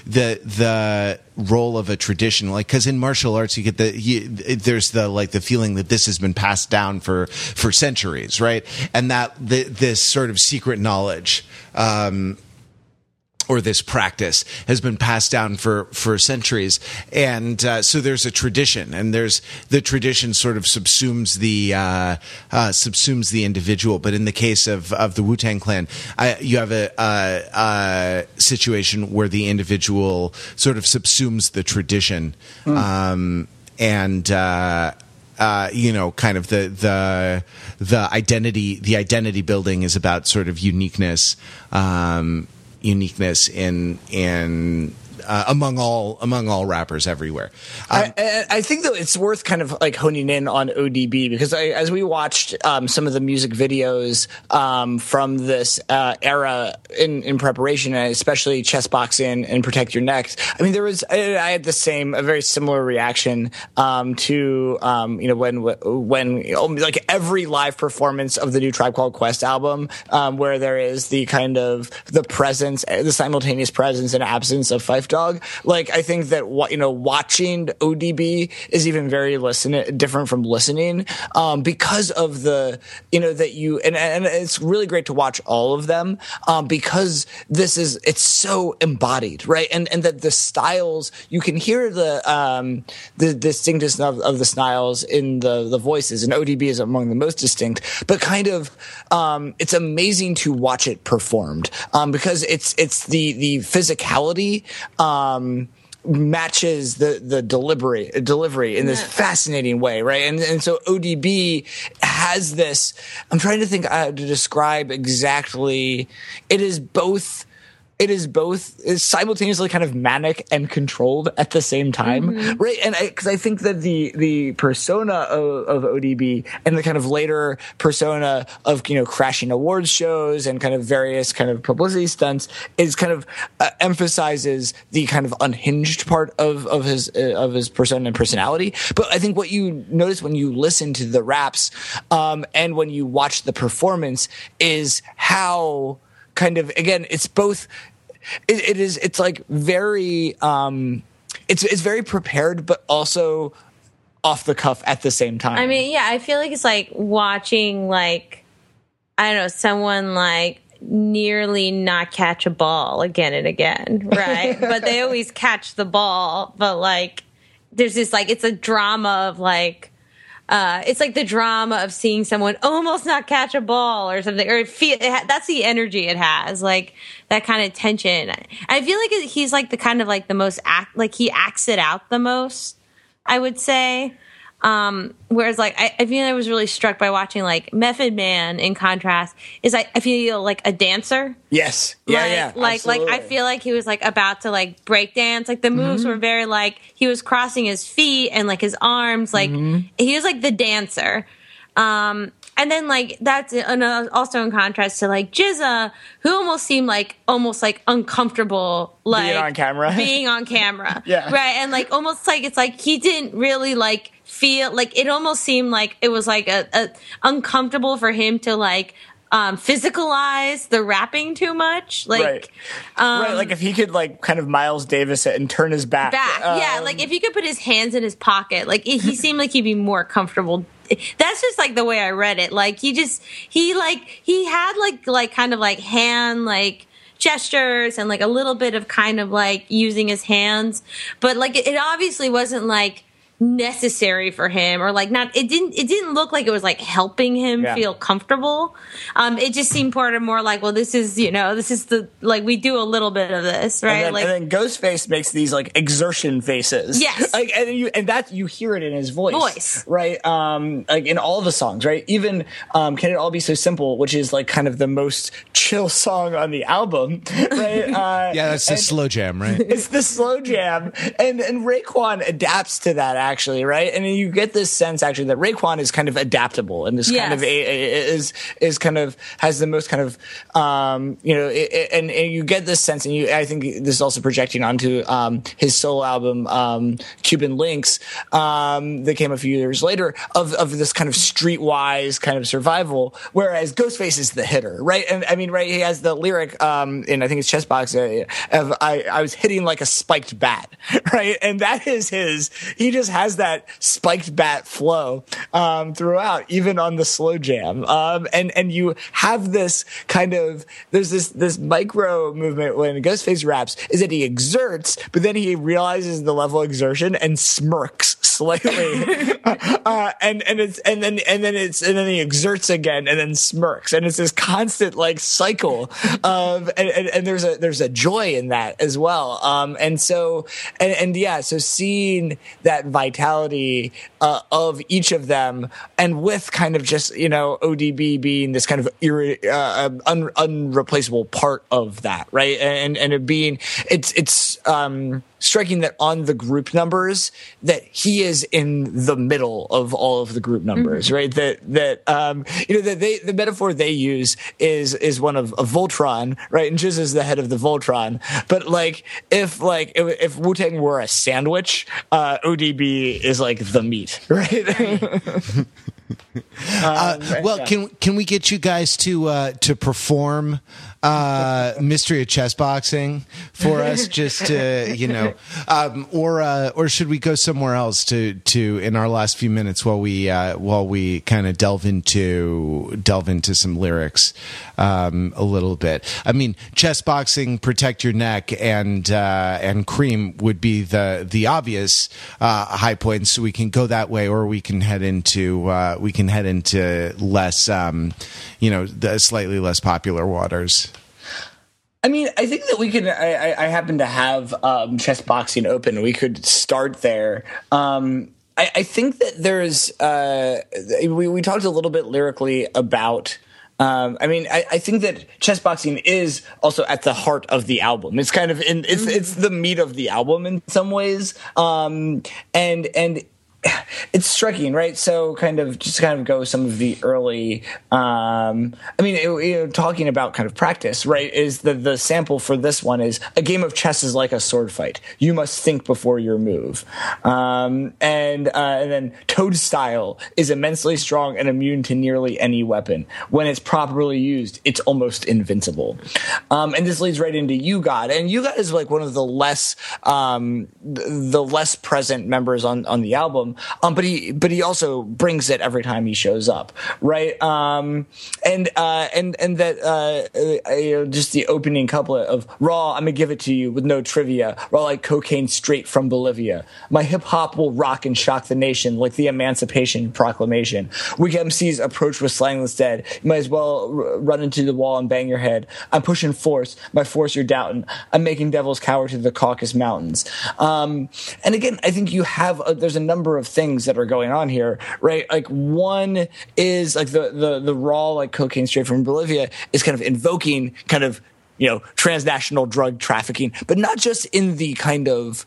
the the role of a tradition. Like because in martial arts you get the you, there's the like the feeling that this has been passed down for for centuries right? And that the, this sort of secret knowledge um or this practice has been passed down for for centuries, and uh, so there's a tradition, and there's the tradition sort of subsumes the uh, uh, subsumes the individual. But in the case of of the Wu Tang Clan, I, you have a, a, a situation where the individual sort of subsumes the tradition, um, and. Uh, uh, you know, kind of the the the identity the identity building is about sort of uniqueness, um, uniqueness in in uh, among all among all rappers everywhere. Um, I, I, think though it's worth kind of like honing in on ODB because I, as we watched um, some of the music videos um, from this uh, era in, in preparation, especially chess boxing and protect your neck. I mean, there was I, I had the same a very similar reaction um, to um, you know when when like every live performance of the new Tribe Called Quest album, um, where there is the kind of the presence, the simultaneous presence and absence of Phife Dawg. Like I think that what you know, watching ODB is even very listen different from listening um, because of the you know that you and and it's really great to watch all of them um, because this is it's so embodied, right? And and that the styles you can hear the um, the distinctness of, of the styles in the the voices, and ODB is among the most distinct. But kind of, um, it's amazing to watch it performed um, because it's it's the the physicality. Um, matches the the delivery delivery in this yeah. fascinating way, right? And and so ODB has this. I'm trying to think uh, to describe exactly. It is both it is both is simultaneously kind of manic and controlled at the same time, mm-hmm. right? And I because I, I, think that the the persona of, of, ODB and the kind of later persona of you know crashing awards shows and kind of various kind of publicity stunts is kind of uh, emphasizes the kind of unhinged part of of his uh, of his persona and personality. But I think what you notice when you listen to the raps um, and when you watch the performance is how kind of again it's both it, it is it's like very um it's it's very prepared but also off the cuff at the same time. I mean yeah i feel like it's like watching like i don't know someone like nearly not catch a ball again and again right? But they always catch the ball but like there's this like it's a drama of like uh, it's like the drama of seeing someone almost not catch a ball or something, or feel ha- that's the energy it has, like that kind of tension. I feel like he's like the kind of like the most act, like he acts it out the most. I would say. Um, whereas like I, I feel I was really struck by watching like Method Man in contrast is I, I feel like a dancer. Yes. Yeah, like, yeah. Like absolutely. like I feel like he was like about to like break dance. Like the moves mm-hmm. were very like he was crossing his feet and like his arms, like mm-hmm. he was like the dancer. Um and then like that's uh, also in contrast to like GZA, who almost seemed like almost like uncomfortable, like being on camera, being on camera, yeah, right, and like almost like it's like he didn't really like feel like it almost seemed like it was like a, a uncomfortable for him to like um, physicalize the rapping too much. Like, right. Um, right. Like if he could like kind of Miles Davis it and turn his back. Back. Um, yeah. Like if he could put his hands in his pocket, like he seemed like he'd be more comfortable. That's just like the way I read it. Like he just, he like, he had like, like kind of like hand, like, gestures and like a little bit of kind of like using his hands but like it, it obviously wasn't like necessary for him or like not it didn't it didn't look like it was like helping him yeah. feel comfortable. Um it just seemed part of more like well this is you know this is the like we do a little bit of this right? and then, like and then ghostface makes these like exertion faces. Yes. Like and you and that you hear it in his voice. Voice. Right? Um like in all the songs right? Even um can it all be so simple which is like kind of the most chill song on the album right? Uh yeah that's the slow jam right? it's the slow jam. And and Raekwon adapts to that actually, right? And you get this sense actually that Raekwon is kind of adaptable and is yes. kind of a, is is kind of has the most kind of um, you know, it, and, and you get this sense, and you I think this is also projecting onto um, his solo album um, Cuban Linx um, that came a few years later of of this kind of streetwise kind of survival, whereas Ghostface is the hitter, right? And I mean, right? He has the lyric um, in I think it's Chessbox uh, of I I was hitting like a spiked bat, right? And that is his. He just has that spiked bat flow um, throughout, even on the slow jam. Um, and and you have this kind of there's this this micro movement when Ghostface raps is that he exerts, but then he realizes the level of exertion and smirks slightly, uh, and and it's and then and then it's and then he exerts again and then smirks, and it's this constant like cycle of and, and, and there's a there's a joy in that as well. Um, and so and, and yeah, so seeing that vitality uh, of each of them, and with kind of just you know ODB being this kind of irre- uh, un- unreplaceable part of that, right? And and it being it's it's um, striking that on the group numbers that he is in the middle of all of the group numbers, mm-hmm. right? That that um, you know that they the metaphor they use is is one of a Voltron, right? And Chiz is the head of the Voltron, but like if like if, if Wu Tang were a sandwich, uh, ODB is like the meat, right? uh, well, yeah. can can we get you guys to uh, to perform uh, mystery of chess boxing for us, just to you know, um, or uh, or should we go somewhere else to to in our last few minutes while we uh, while we kind of delve into delve into some lyrics um, a little bit? I mean, chess boxing, protect your neck, and uh, and cream would be the the obvious uh, high points, so we can go that way, or we can head into uh, we can head into less, um, you know, the slightly less popular waters. I mean, I think that we can. I, I happen to have um, chess boxing open. We could start there. Um, I, I, think that there's. Uh, we, we talked a little bit lyrically about. Um, I mean, I, I, think that chess boxing is also at the heart of the album. It's kind of in, it's it's the meat of the album in some ways. Um, and and it's striking, right? So, kind of just kind of go some of the early. Um, I mean, it, you know, talking about kind of practice, right? Is the the sample for this one is a game of chess is like a sword fight. You must think before your move, um, and uh, and then Toad style is immensely strong and immune to nearly any weapon. When it's properly used, it's almost invincible. Um, and this leads right into U-God, and U-God is like one of the less um, the less present members on on the album um, but he but he also brings it every time he shows up, right? Um, and uh, and and that uh, uh, just the opening couplet of "Raw, I'm gonna give it to you with no trivia, raw like cocaine straight from Bolivia. My hip hop will rock and shock the nation like the Emancipation Proclamation. Weak MCs approach with slangless dead. You might as well r- run into the wall and bang your head. I'm pushing force, my force you're doubting. I'm making devils cower to the Caucasus Mountains. Um, and again, I think you have a, there's a number of of things that are going on here, right? Like one is like the the the raw like cocaine straight from Bolivia is kind of invoking kind of you know transnational drug trafficking, but not just in the kind of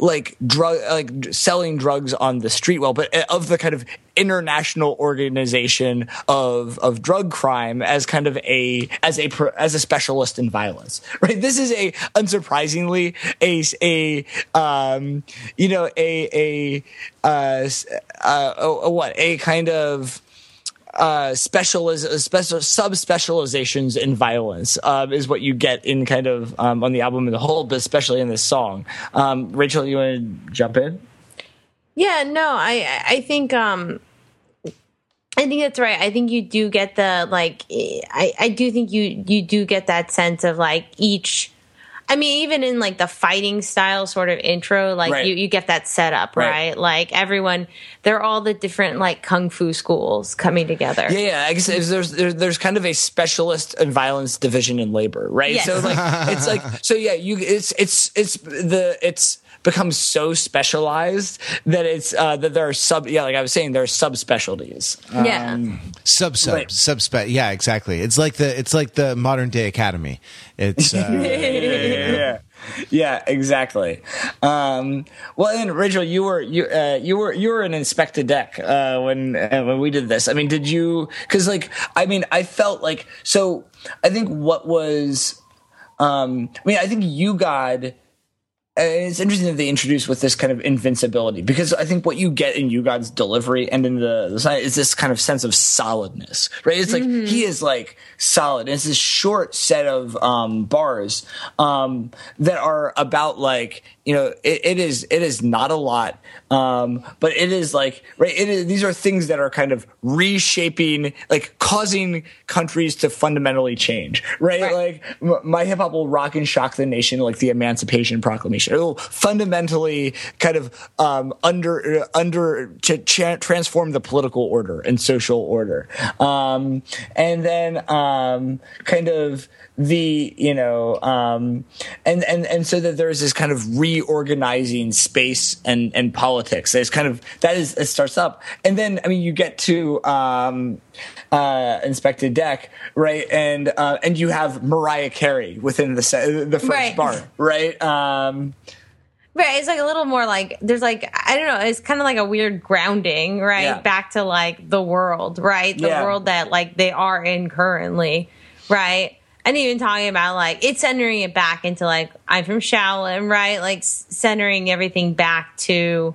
like drug like selling drugs on the street well but uh, of the kind of international organization of of drug crime as kind of a as a as a specialist in violence right? This is a unsurprisingly a a um you know a a uh, uh a, a what? A kind of uh, specializ- uh, special subspecializations in violence uh, is what you get in kind of um, on the album in the whole, but especially in this song. Um, Rachel, you want to jump in? Yeah, no, I I think um, I think that's right. I think you do get the like. I I do think you you do get that sense of like each I mean, even in like the fighting style sort of intro, like right. you, you get that setup, right? right? Like everyone, they're all the different like kung fu schools coming together. Yeah, yeah. I guess there's, there's there's kind of a specialist in violence division in labor, right? Yes. So like it's like so yeah, you it's it's it's the it's becomes so specialized that it's uh, that there are sub yeah like I was saying there are subspecialties. Yeah. Um, sub sub right. subspe yeah exactly. It's like the it's like the modern day academy. It's uh, yeah, yeah, yeah, yeah, exactly. Um, well, and Rachel, you were you uh, you were you were an Inspectah Deck uh, when uh, when we did this. I mean, did you? Because like, I mean, I felt like so. I think what was, um, I mean, I think U-God it's interesting that they introduce with this kind of invincibility because I think what you get in U-God's delivery and in the, the side is this kind of sense of solidness, right? It's like mm-hmm. he is like solid. And it's this short set of um, bars um, that are about like you know it, it is it is not a lot, um, but it is like right. It is, these are things that are kind of reshaping, like causing countries to fundamentally change, right? right. Like my hip hop will rock and shock the nation, like the Emancipation Proclamation transformation. It will fundamentally kind of um, under under to cha- transform the political order and social order, um, and then um, kind of the you know um, and and and so that there's this kind of reorganizing space and and politics. There's kind of that is it starts up, and then I mean you get to um, uh, Inspectah Deck, right, and uh, and you have Mariah Carey within the se- the first Right. bar, right. Um, Right, it's like a little more like there's like I don't know, it's kind of like a weird grounding, right? Yeah. Back to like the world, right? The Yeah. world that like they are in currently, right? And even talking about like it's centering it back into like I'm from Shaolin, right? Like centering everything back to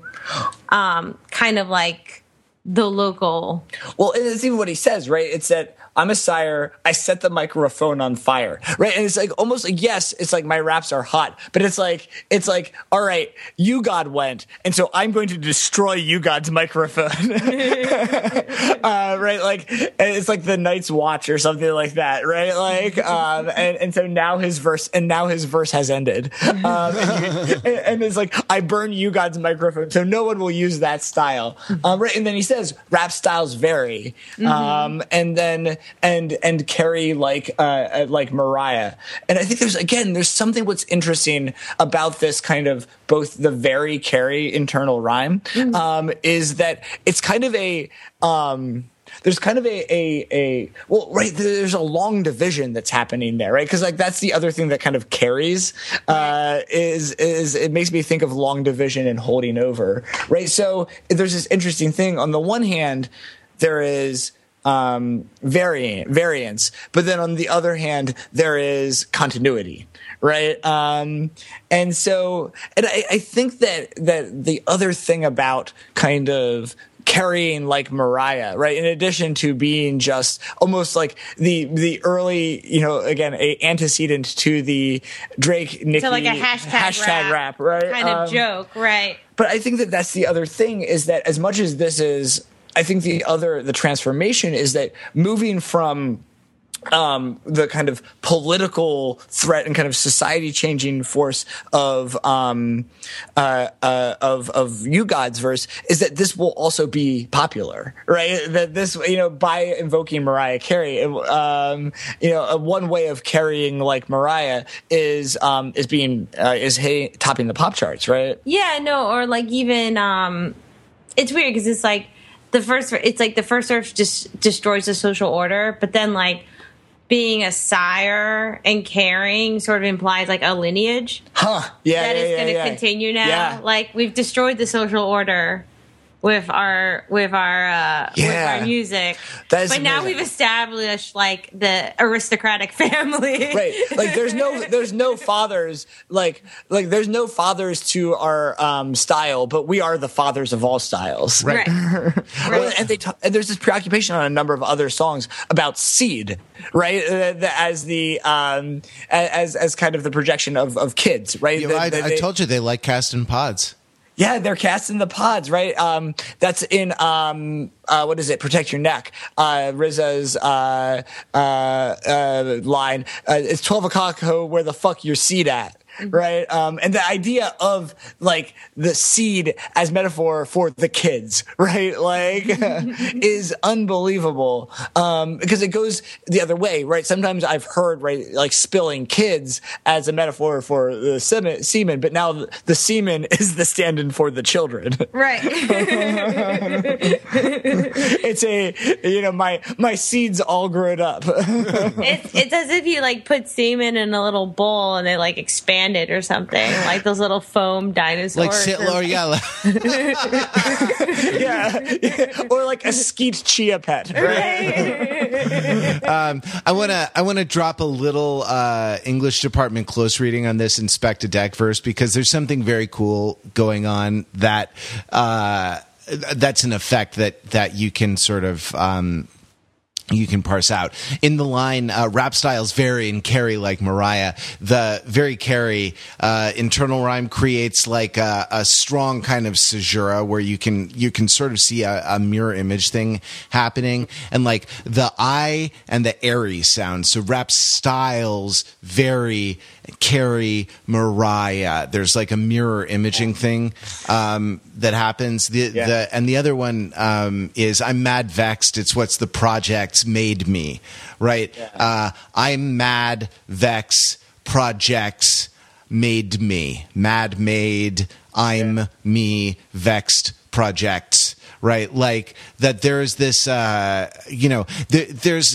um kind of like the local Well, and it's even what he says, right? It's that I'm a sire. I set the microphone on fire, right? And it's like almost like yes, it's like my raps are hot, but it's like it's like all right, U-God went, and so I'm going to destroy U-God's microphone, uh, right? Like it's like the Night's Watch or something like that, right? Like, um, and and so now his verse and now his verse has ended, um, and, and, and it's like I burn U-God's microphone, so no one will use that style, um, right? And then he says rap styles vary, um, and then and and carry like uh, uh, like Mariah, and I think there's again there's something what's interesting about this kind of both the very carry internal rhyme um, is that it's kind of a um, there's kind of a, a a well right there's a long division that's happening there right? Because like that's the other thing that kind of carries uh is is it makes me think of long division and holding over right? So there's this interesting thing. On the one hand there is um variant variance but then on the other hand there is continuity right um and so and i i think that that the other thing about kind of carrying like Mariah, right? In addition to being just almost like the the early, you know, again, a antecedent to the Drake Nicki like a hashtag, rap, rap, right? kind of Um, joke, right? but I think that that's the other thing is that as much as this is, I think the other the transformation is that moving from um, the kind of political threat and kind of society changing force of um, uh, uh, of of U-God's verse is that this will also be popular, right? That this you know by invoking Mariah Carey, um, you know, one way of carrying like Mariah is um, is being uh, is hey, topping the pop charts, right? Yeah, no, or like even um it's weird because it's like the first it's like the first verse just destroys the social order, but then like being a sire and caring sort of implies like a lineage Huh? Yeah, that yeah, is yeah, going to yeah. continue now. Like we've destroyed the social order with our with our uh with our music. That is but now we've established like the aristocratic family. right like there's no there's no fathers like like there's no fathers to our um style but we are the fathers of all styles Right. Well, and they ta- and there's this preoccupation on a number of other songs about seed, right? Uh, the, as the um as as kind of the projection of of kids, right? You The- I, the- I they- told you they like casting pods. Yeah, they're cast in the pods, right? Um, that's in um, uh, what is it? Protect your neck. Uh, uh, uh, uh, line. Uh, it's twelve o'clock. Ho, where the fuck your seat at? Right, um, and the idea of like the seed as metaphor for the kids, right? Like, is unbelievable um, because it goes the other way, right? Sometimes I've heard right like spilling kids as a metaphor for the semen, semen but now the, semen is the stand-in for the children. Right. it's a you know my my seeds all grown up. it's it's as if you like put semen in a little bowl and they like expand it or something, like those little foam dinosaurs. Like Sit L'Oreal. yeah. or like a skeet chia pet. Right? um, I want to I want to drop a little uh, English department close reading on this Inspectah Deck verse because there's something very cool going on that uh, that's an effect that that you can sort of um, you can parse out. In the line uh, rap styles vary and carry like mariah. The very carry uh, internal rhyme creates like a, a strong kind of caesura where you can you can sort of see a, a mirror image thing happening. And like the i and the airy sound. So rap styles vary carry mariah there's like a mirror imaging thing um, that happens the, Yeah. the and the other one um, is I'm mad vexed. It's what's the projects made me, right? Uh, I'm mad vex projects made me. Mad made. I'm me vexed projects. Right, like that. There's this, uh, you know, there, there's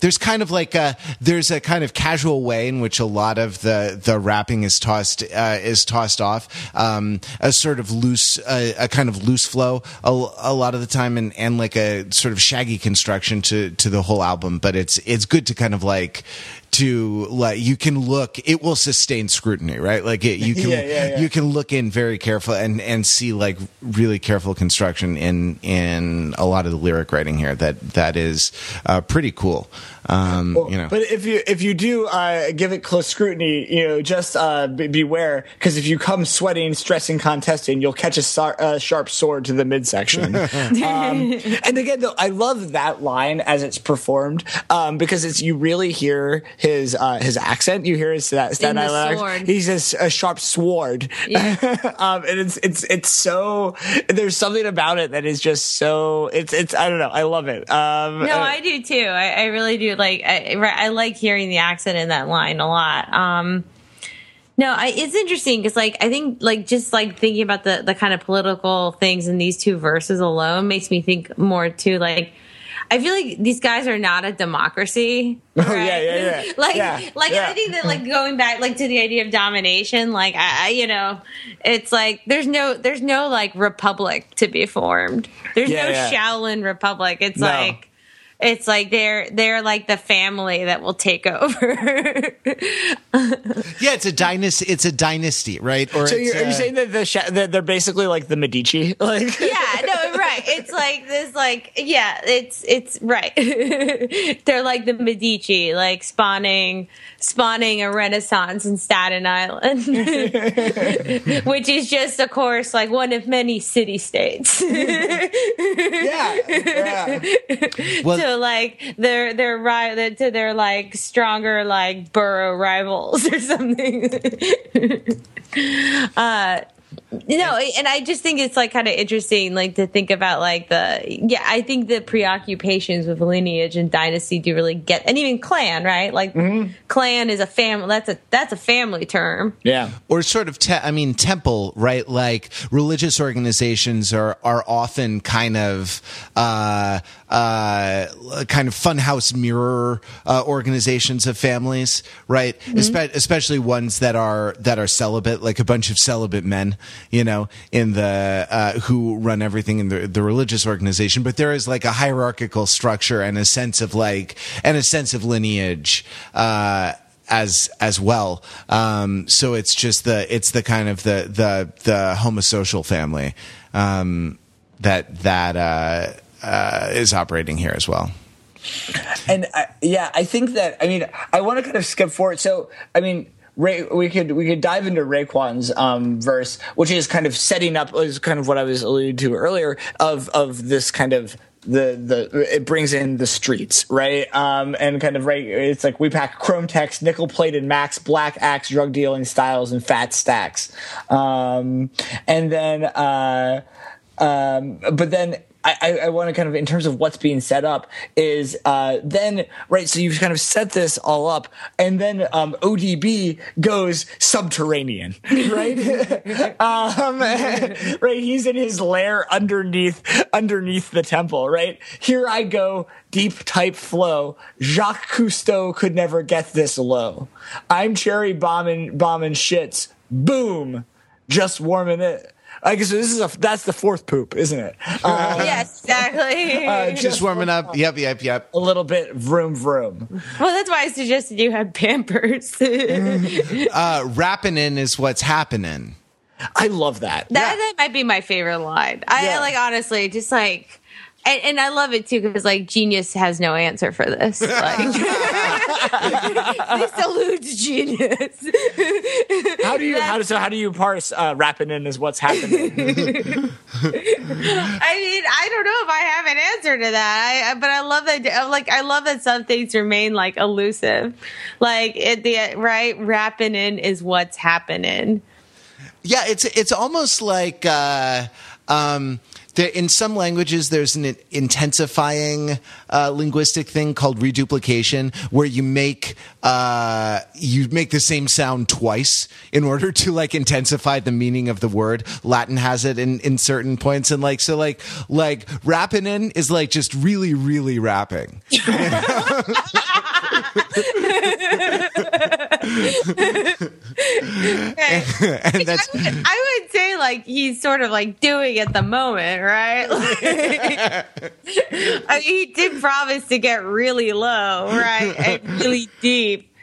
there's kind of like a there's a kind of casual way in which a lot of the the rapping is tossed uh, is tossed off. Um, a sort of loose uh, a kind of loose flow a, a lot of the time and and like a sort of shaggy construction to to the whole album. But it's it's good to kind of like to like you can look it will sustain scrutiny right like it, you can Yeah, yeah, yeah. you can look in very careful and and see like really careful construction in in a lot of the lyric writing here that that is uh, pretty cool um you know But if you if you do uh, give it close scrutiny, you know, just uh, be- beware because if you come sweating, stressing, contesting, you'll catch a sar- uh, sharp sword to the midsection. um, and again, though, I love that line as it's performed um, because it's you really hear his uh, his accent. You hear his that Staten the Island sword. accent. He says a sharp sword, um, and it's it's it's so. There's something about it that is just so. It's it's I don't know. I love it. Um, No, uh, I do too. I, I really do. Like, I, I like hearing the accent in that line a lot. Um, no, I, it's interesting because, like, I think, like, just like thinking about the the kind of political things in these two verses alone makes me think more too. Like, I feel like these guys are not a democracy. Oh, yeah, yeah, yeah. like, Yeah, like yeah. I think that, like, going back, like, to the idea of domination, like, I, I, you know, it's like there's no, there's no like republic to be formed. There's Yeah, no. Shaolin republic. It's No. like it's like they're they're like the family that will take over. yeah it's a dynasty it's a dynasty right or So you're, are uh, you saying that the Sha- that they're basically like the Medici? Like yeah, no, right. It's like this like yeah, it's it's right. they're like the Medici, like spawning spawning a renaissance in Staten Island. Which is just of course like one of many city states. yeah, yeah. well, to like their ri- to their like stronger like borough rivals or something. uh no, and I just think it's like kind of interesting, like to think about like the yeah. I think the preoccupations with lineage and dynasty do really get, and even clan, right? Like clan is a family. That's a that's a family term. Yeah. or sort of te- i mean temple right like religious organizations are are often kind of uh uh kind of funhouse mirror uh, organizations of families right Espe- especially ones that are that are celibate like a bunch of celibate men you know in the uh who run everything in the the religious organization but there is like a hierarchical structure and a sense of like and a sense of lineage uh as as well. Um, so it's just the it's the kind of the the the homosocial family um, that that uh, uh, is operating here as well. And I, yeah, I think that I mean I want to kind of skip forward. So I mean. Ray, we could we could dive into Raekwon's um, verse, which is kind of setting up is kind of what I was alluding to earlier of of this kind of the the it brings in the streets right? Um and kind of right it's like we pack chrome text nickel plated max black axe drug dealing styles and fat stacks. Um and then uh um but then I, I, want to kind of, in terms of what's being set up, is uh, then right. So you've kind of set this all up, and then um, ODB goes subterranean, right? um, right. He's in his lair underneath underneath the temple, right? Here I go, deep type flow. Jacques Cousteau could never get this low. I'm cherry bombing bombing shits. Boom, just warming it. I guess this is a that's the fourth poop, isn't it? Uh, yes, exactly. Just warming up. Yep, yep, yep. a little bit vroom vroom. well, that's why I suggested you have Pampers. that Uh, rapping in is what's happening. I love that. that might be my favorite line. I Yeah. like honestly, just like and, and I love it too because like genius has no answer for this. Like, this eludes genius. How do you how do so how do you parse uh, rapping in as what's happening? I mean, I don't know if I have an answer to that. I, but I love that. Like, I love that some things remain like elusive. Like, at the right, rapping in is what's happening. Yeah, it's it's almost like uh, um, there, in some languages there's an intensifying uh, linguistic thing called reduplication, where you make uh, you make the same sound twice in order to like intensify the meaning of the word. Latin has it in in certain points, and like so like like rapping in is like just really really rapping. and that's I would, I would, say like he's sort of like doing at the moment, right? Like, I mean, he did promise to get really low, right, and really deep.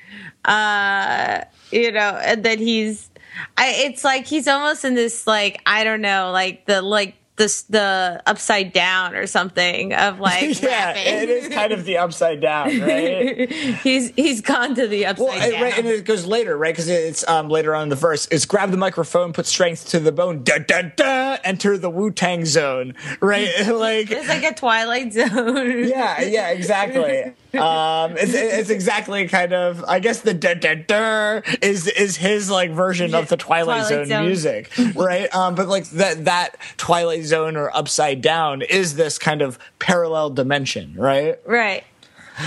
Uh, you know, and then he's. I, it's like he's almost in this like I don't know like the like the the upside down or something of like yeah, rapping. it is kind of the upside down, right? he's he's gone to the upside well, down, right, and it goes later, right? Because it's um, later on in the verse. It's grab the microphone, put strength to the bone, da da da, enter the Wu Tang zone, right? like it's like a Twilight Zone. yeah, yeah, exactly. Um, it's, it's exactly kind of I guess the da da da is is his like version of the Twilight, Twilight Zone, Zone, music, right? Um, but like that that Twilight Zone or Upside Down is this kind of parallel dimension, right? Right.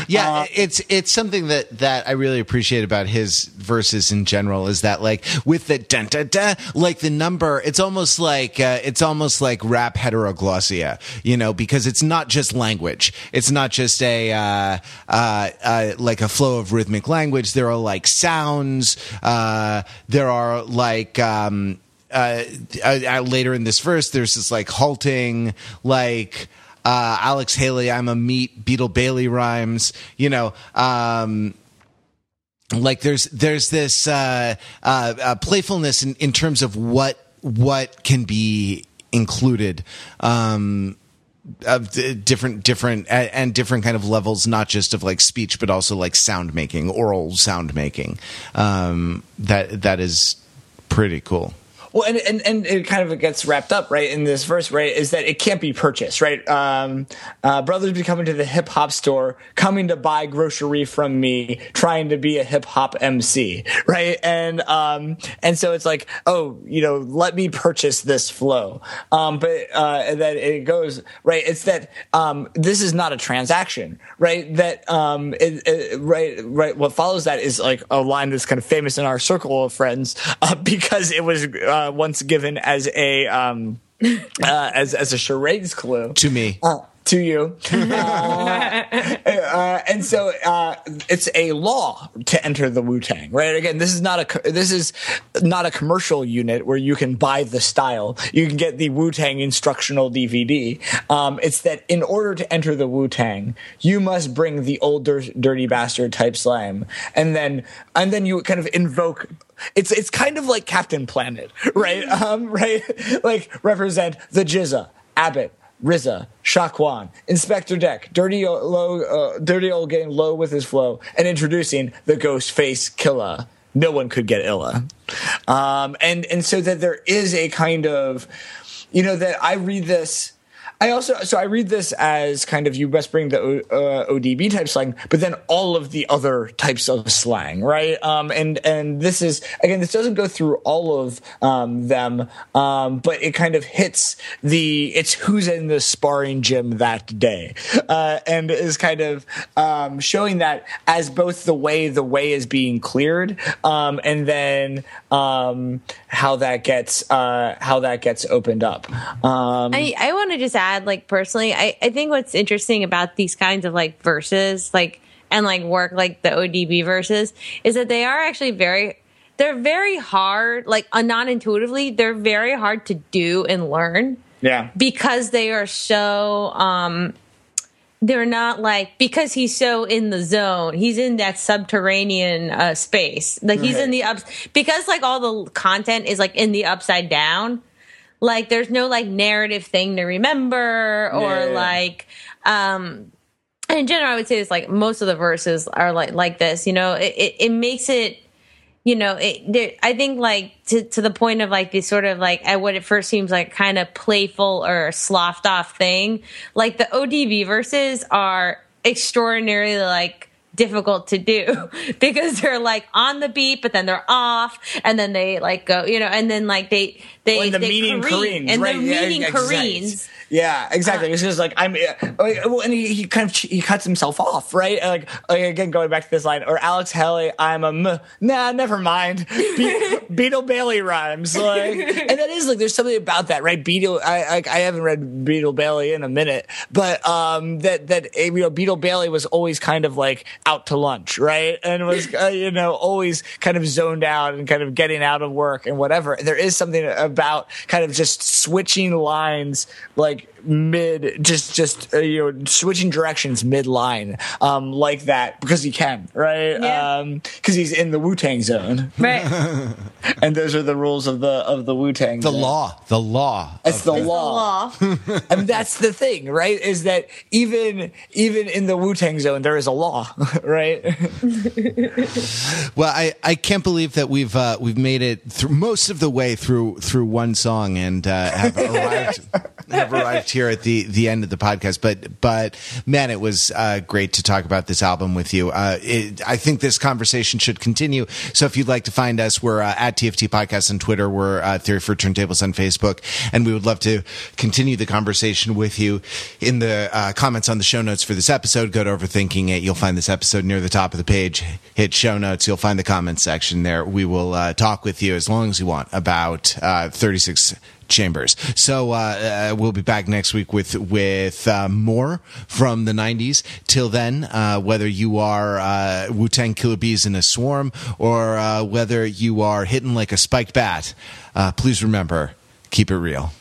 Yeah, uh, it's it's something that that I really appreciate about his verses in general is that like with the da da da like the number it's almost like uh, it's almost like rap heteroglossia, you know, because it's not just language. It's not just a uh, uh, uh like a flow of rhythmic language. There are like sounds. Uh, there are like um, later in this verse. There's this like halting like uh, Alex Haley, I'm a meat, Beetle Bailey rhymes, you know, um, like there's there's this uh, uh, uh, playfulness in, in terms of what what can be included um, of different different and different kind of levels not just of like speech but also like sound making oral sound making. Um, that that is pretty cool well, and, and, and it kind of gets wrapped up, right, in this verse, right, is that it can't be purchased, right? Um, uh, brothers be coming to the hip hop store, coming to buy grocery from me, trying to be a hip hop MC, right? And, um, and so it's like, oh, you know, let me purchase this flow. Um, but, uh, that it goes, right, it's that, um, this is not a transaction, right? That, um, it, it, right, right, what follows that is like a line that's kind of famous in our circle of friends, uh, because it was, uh, uh, once given as a um, uh, as as a charades clue to me. Uh, to you. Uh, uh, and so uh, it's a law to enter the Wu Tang, right? Again, this is not a this is not a commercial unit where you can buy the style. You can get the Wu Tang instructional DVD. Um, it's that in order to enter the Wu Tang, you must bring the old dirty bastard type slam, and then and then you kind of invoke it's it's kind of like Captain Planet, right? Um, right, like represent the GZA, Abbott, RZA, Shaquan, Inspectah Deck, dirty low, uh, dirty old game low with his flow, and introducing the Ghostface Killah. No one could get illa, um, and and so that there is a kind of, you know, that I read this I also so I read this as kind of you best bring the uh, ODB type slang, but then all of the other types of slang, right? Um, and and this is again, this doesn't go through all of um, them, um, but it kind of hits the it's who's in the sparring gym that day, uh, and is kind of um, showing that as both the way the way is being cleared, um, and then um, how that gets uh, how that gets opened up. I I want to just add add, like personally, I, I think what's interesting about these kinds of like verses, like and like work like the ODB verses, is that they are actually very they're very hard, like uh, non intuitively, they're very hard to do and learn. Yeah. Because they are so um they're not like because he's so in the zone he's in that subterranean uh, space like he's right. in the ups because like all the content is like in the upside down like there's no like narrative thing to remember or Yeah. like um and in general i would say this like most of the verses are like like this you know it, it, it makes it you know it there, i think like to, to the point of like this sort of like at what it first seems like kind of playful or sloughed off thing like the ODB verses are extraordinarily like difficult to do because they're like on the beat but then they're off and then they like go you know and then like they they When the they meaning careen, careens, and right? the Yeah, meaning exactly. careens Yeah, exactly. it's just like I'm. Uh, well, and he, he kind of he cuts himself off, right? Like, like again, going back to this line, or Alex Haley, I'm a m. Nah, never mind. Be- Beetle Bailey rhymes, like, and that is like there's something about that, right? Beetle. I, I I haven't read Beetle Bailey in a minute, but um, that that eh, you know Beetle Bailey was always kind of like out to lunch, right? And was uh, you know always kind of zoned out and kind of getting out of work and whatever. There is something about kind of just switching lines like mid just just uh, you know switching directions mid line um like that because he can right Yeah. um because he's in the wu-tang zone right and those are the rules of the of the wu-tang The zone. law, the law. it's the the law law I that's the thing, right? Is that even even in the Wu Tang Zone, there is a law, right? Well, I, I can't believe that we've uh, we've made it through most of the way through through one song and uh, have arrived have arrived here at the, the end of the podcast. But but man, it was uh, great to talk about this album with you. Uh, it, I think this conversation should continue. So if you'd like to find us, we're uh, at TFT Podcast on Twitter. We're uh, Theory for Turntables on Facebook, and we would love to continue the conversation with you in the uh, comments on the show notes for this episode. Go to Overthinking It. You'll find this episode near the top of the page. Hit show notes. You'll find the comments section there. We will uh, talk with you as long as you want about uh, 36 chambers. So uh, uh, we'll be back next week with with uh, more from the '90s. Till then, uh, whether you are uh, Wu Tang Killer Bees in a swarm or uh, whether you are hitting like a spiked bat, uh, please remember, keep it real.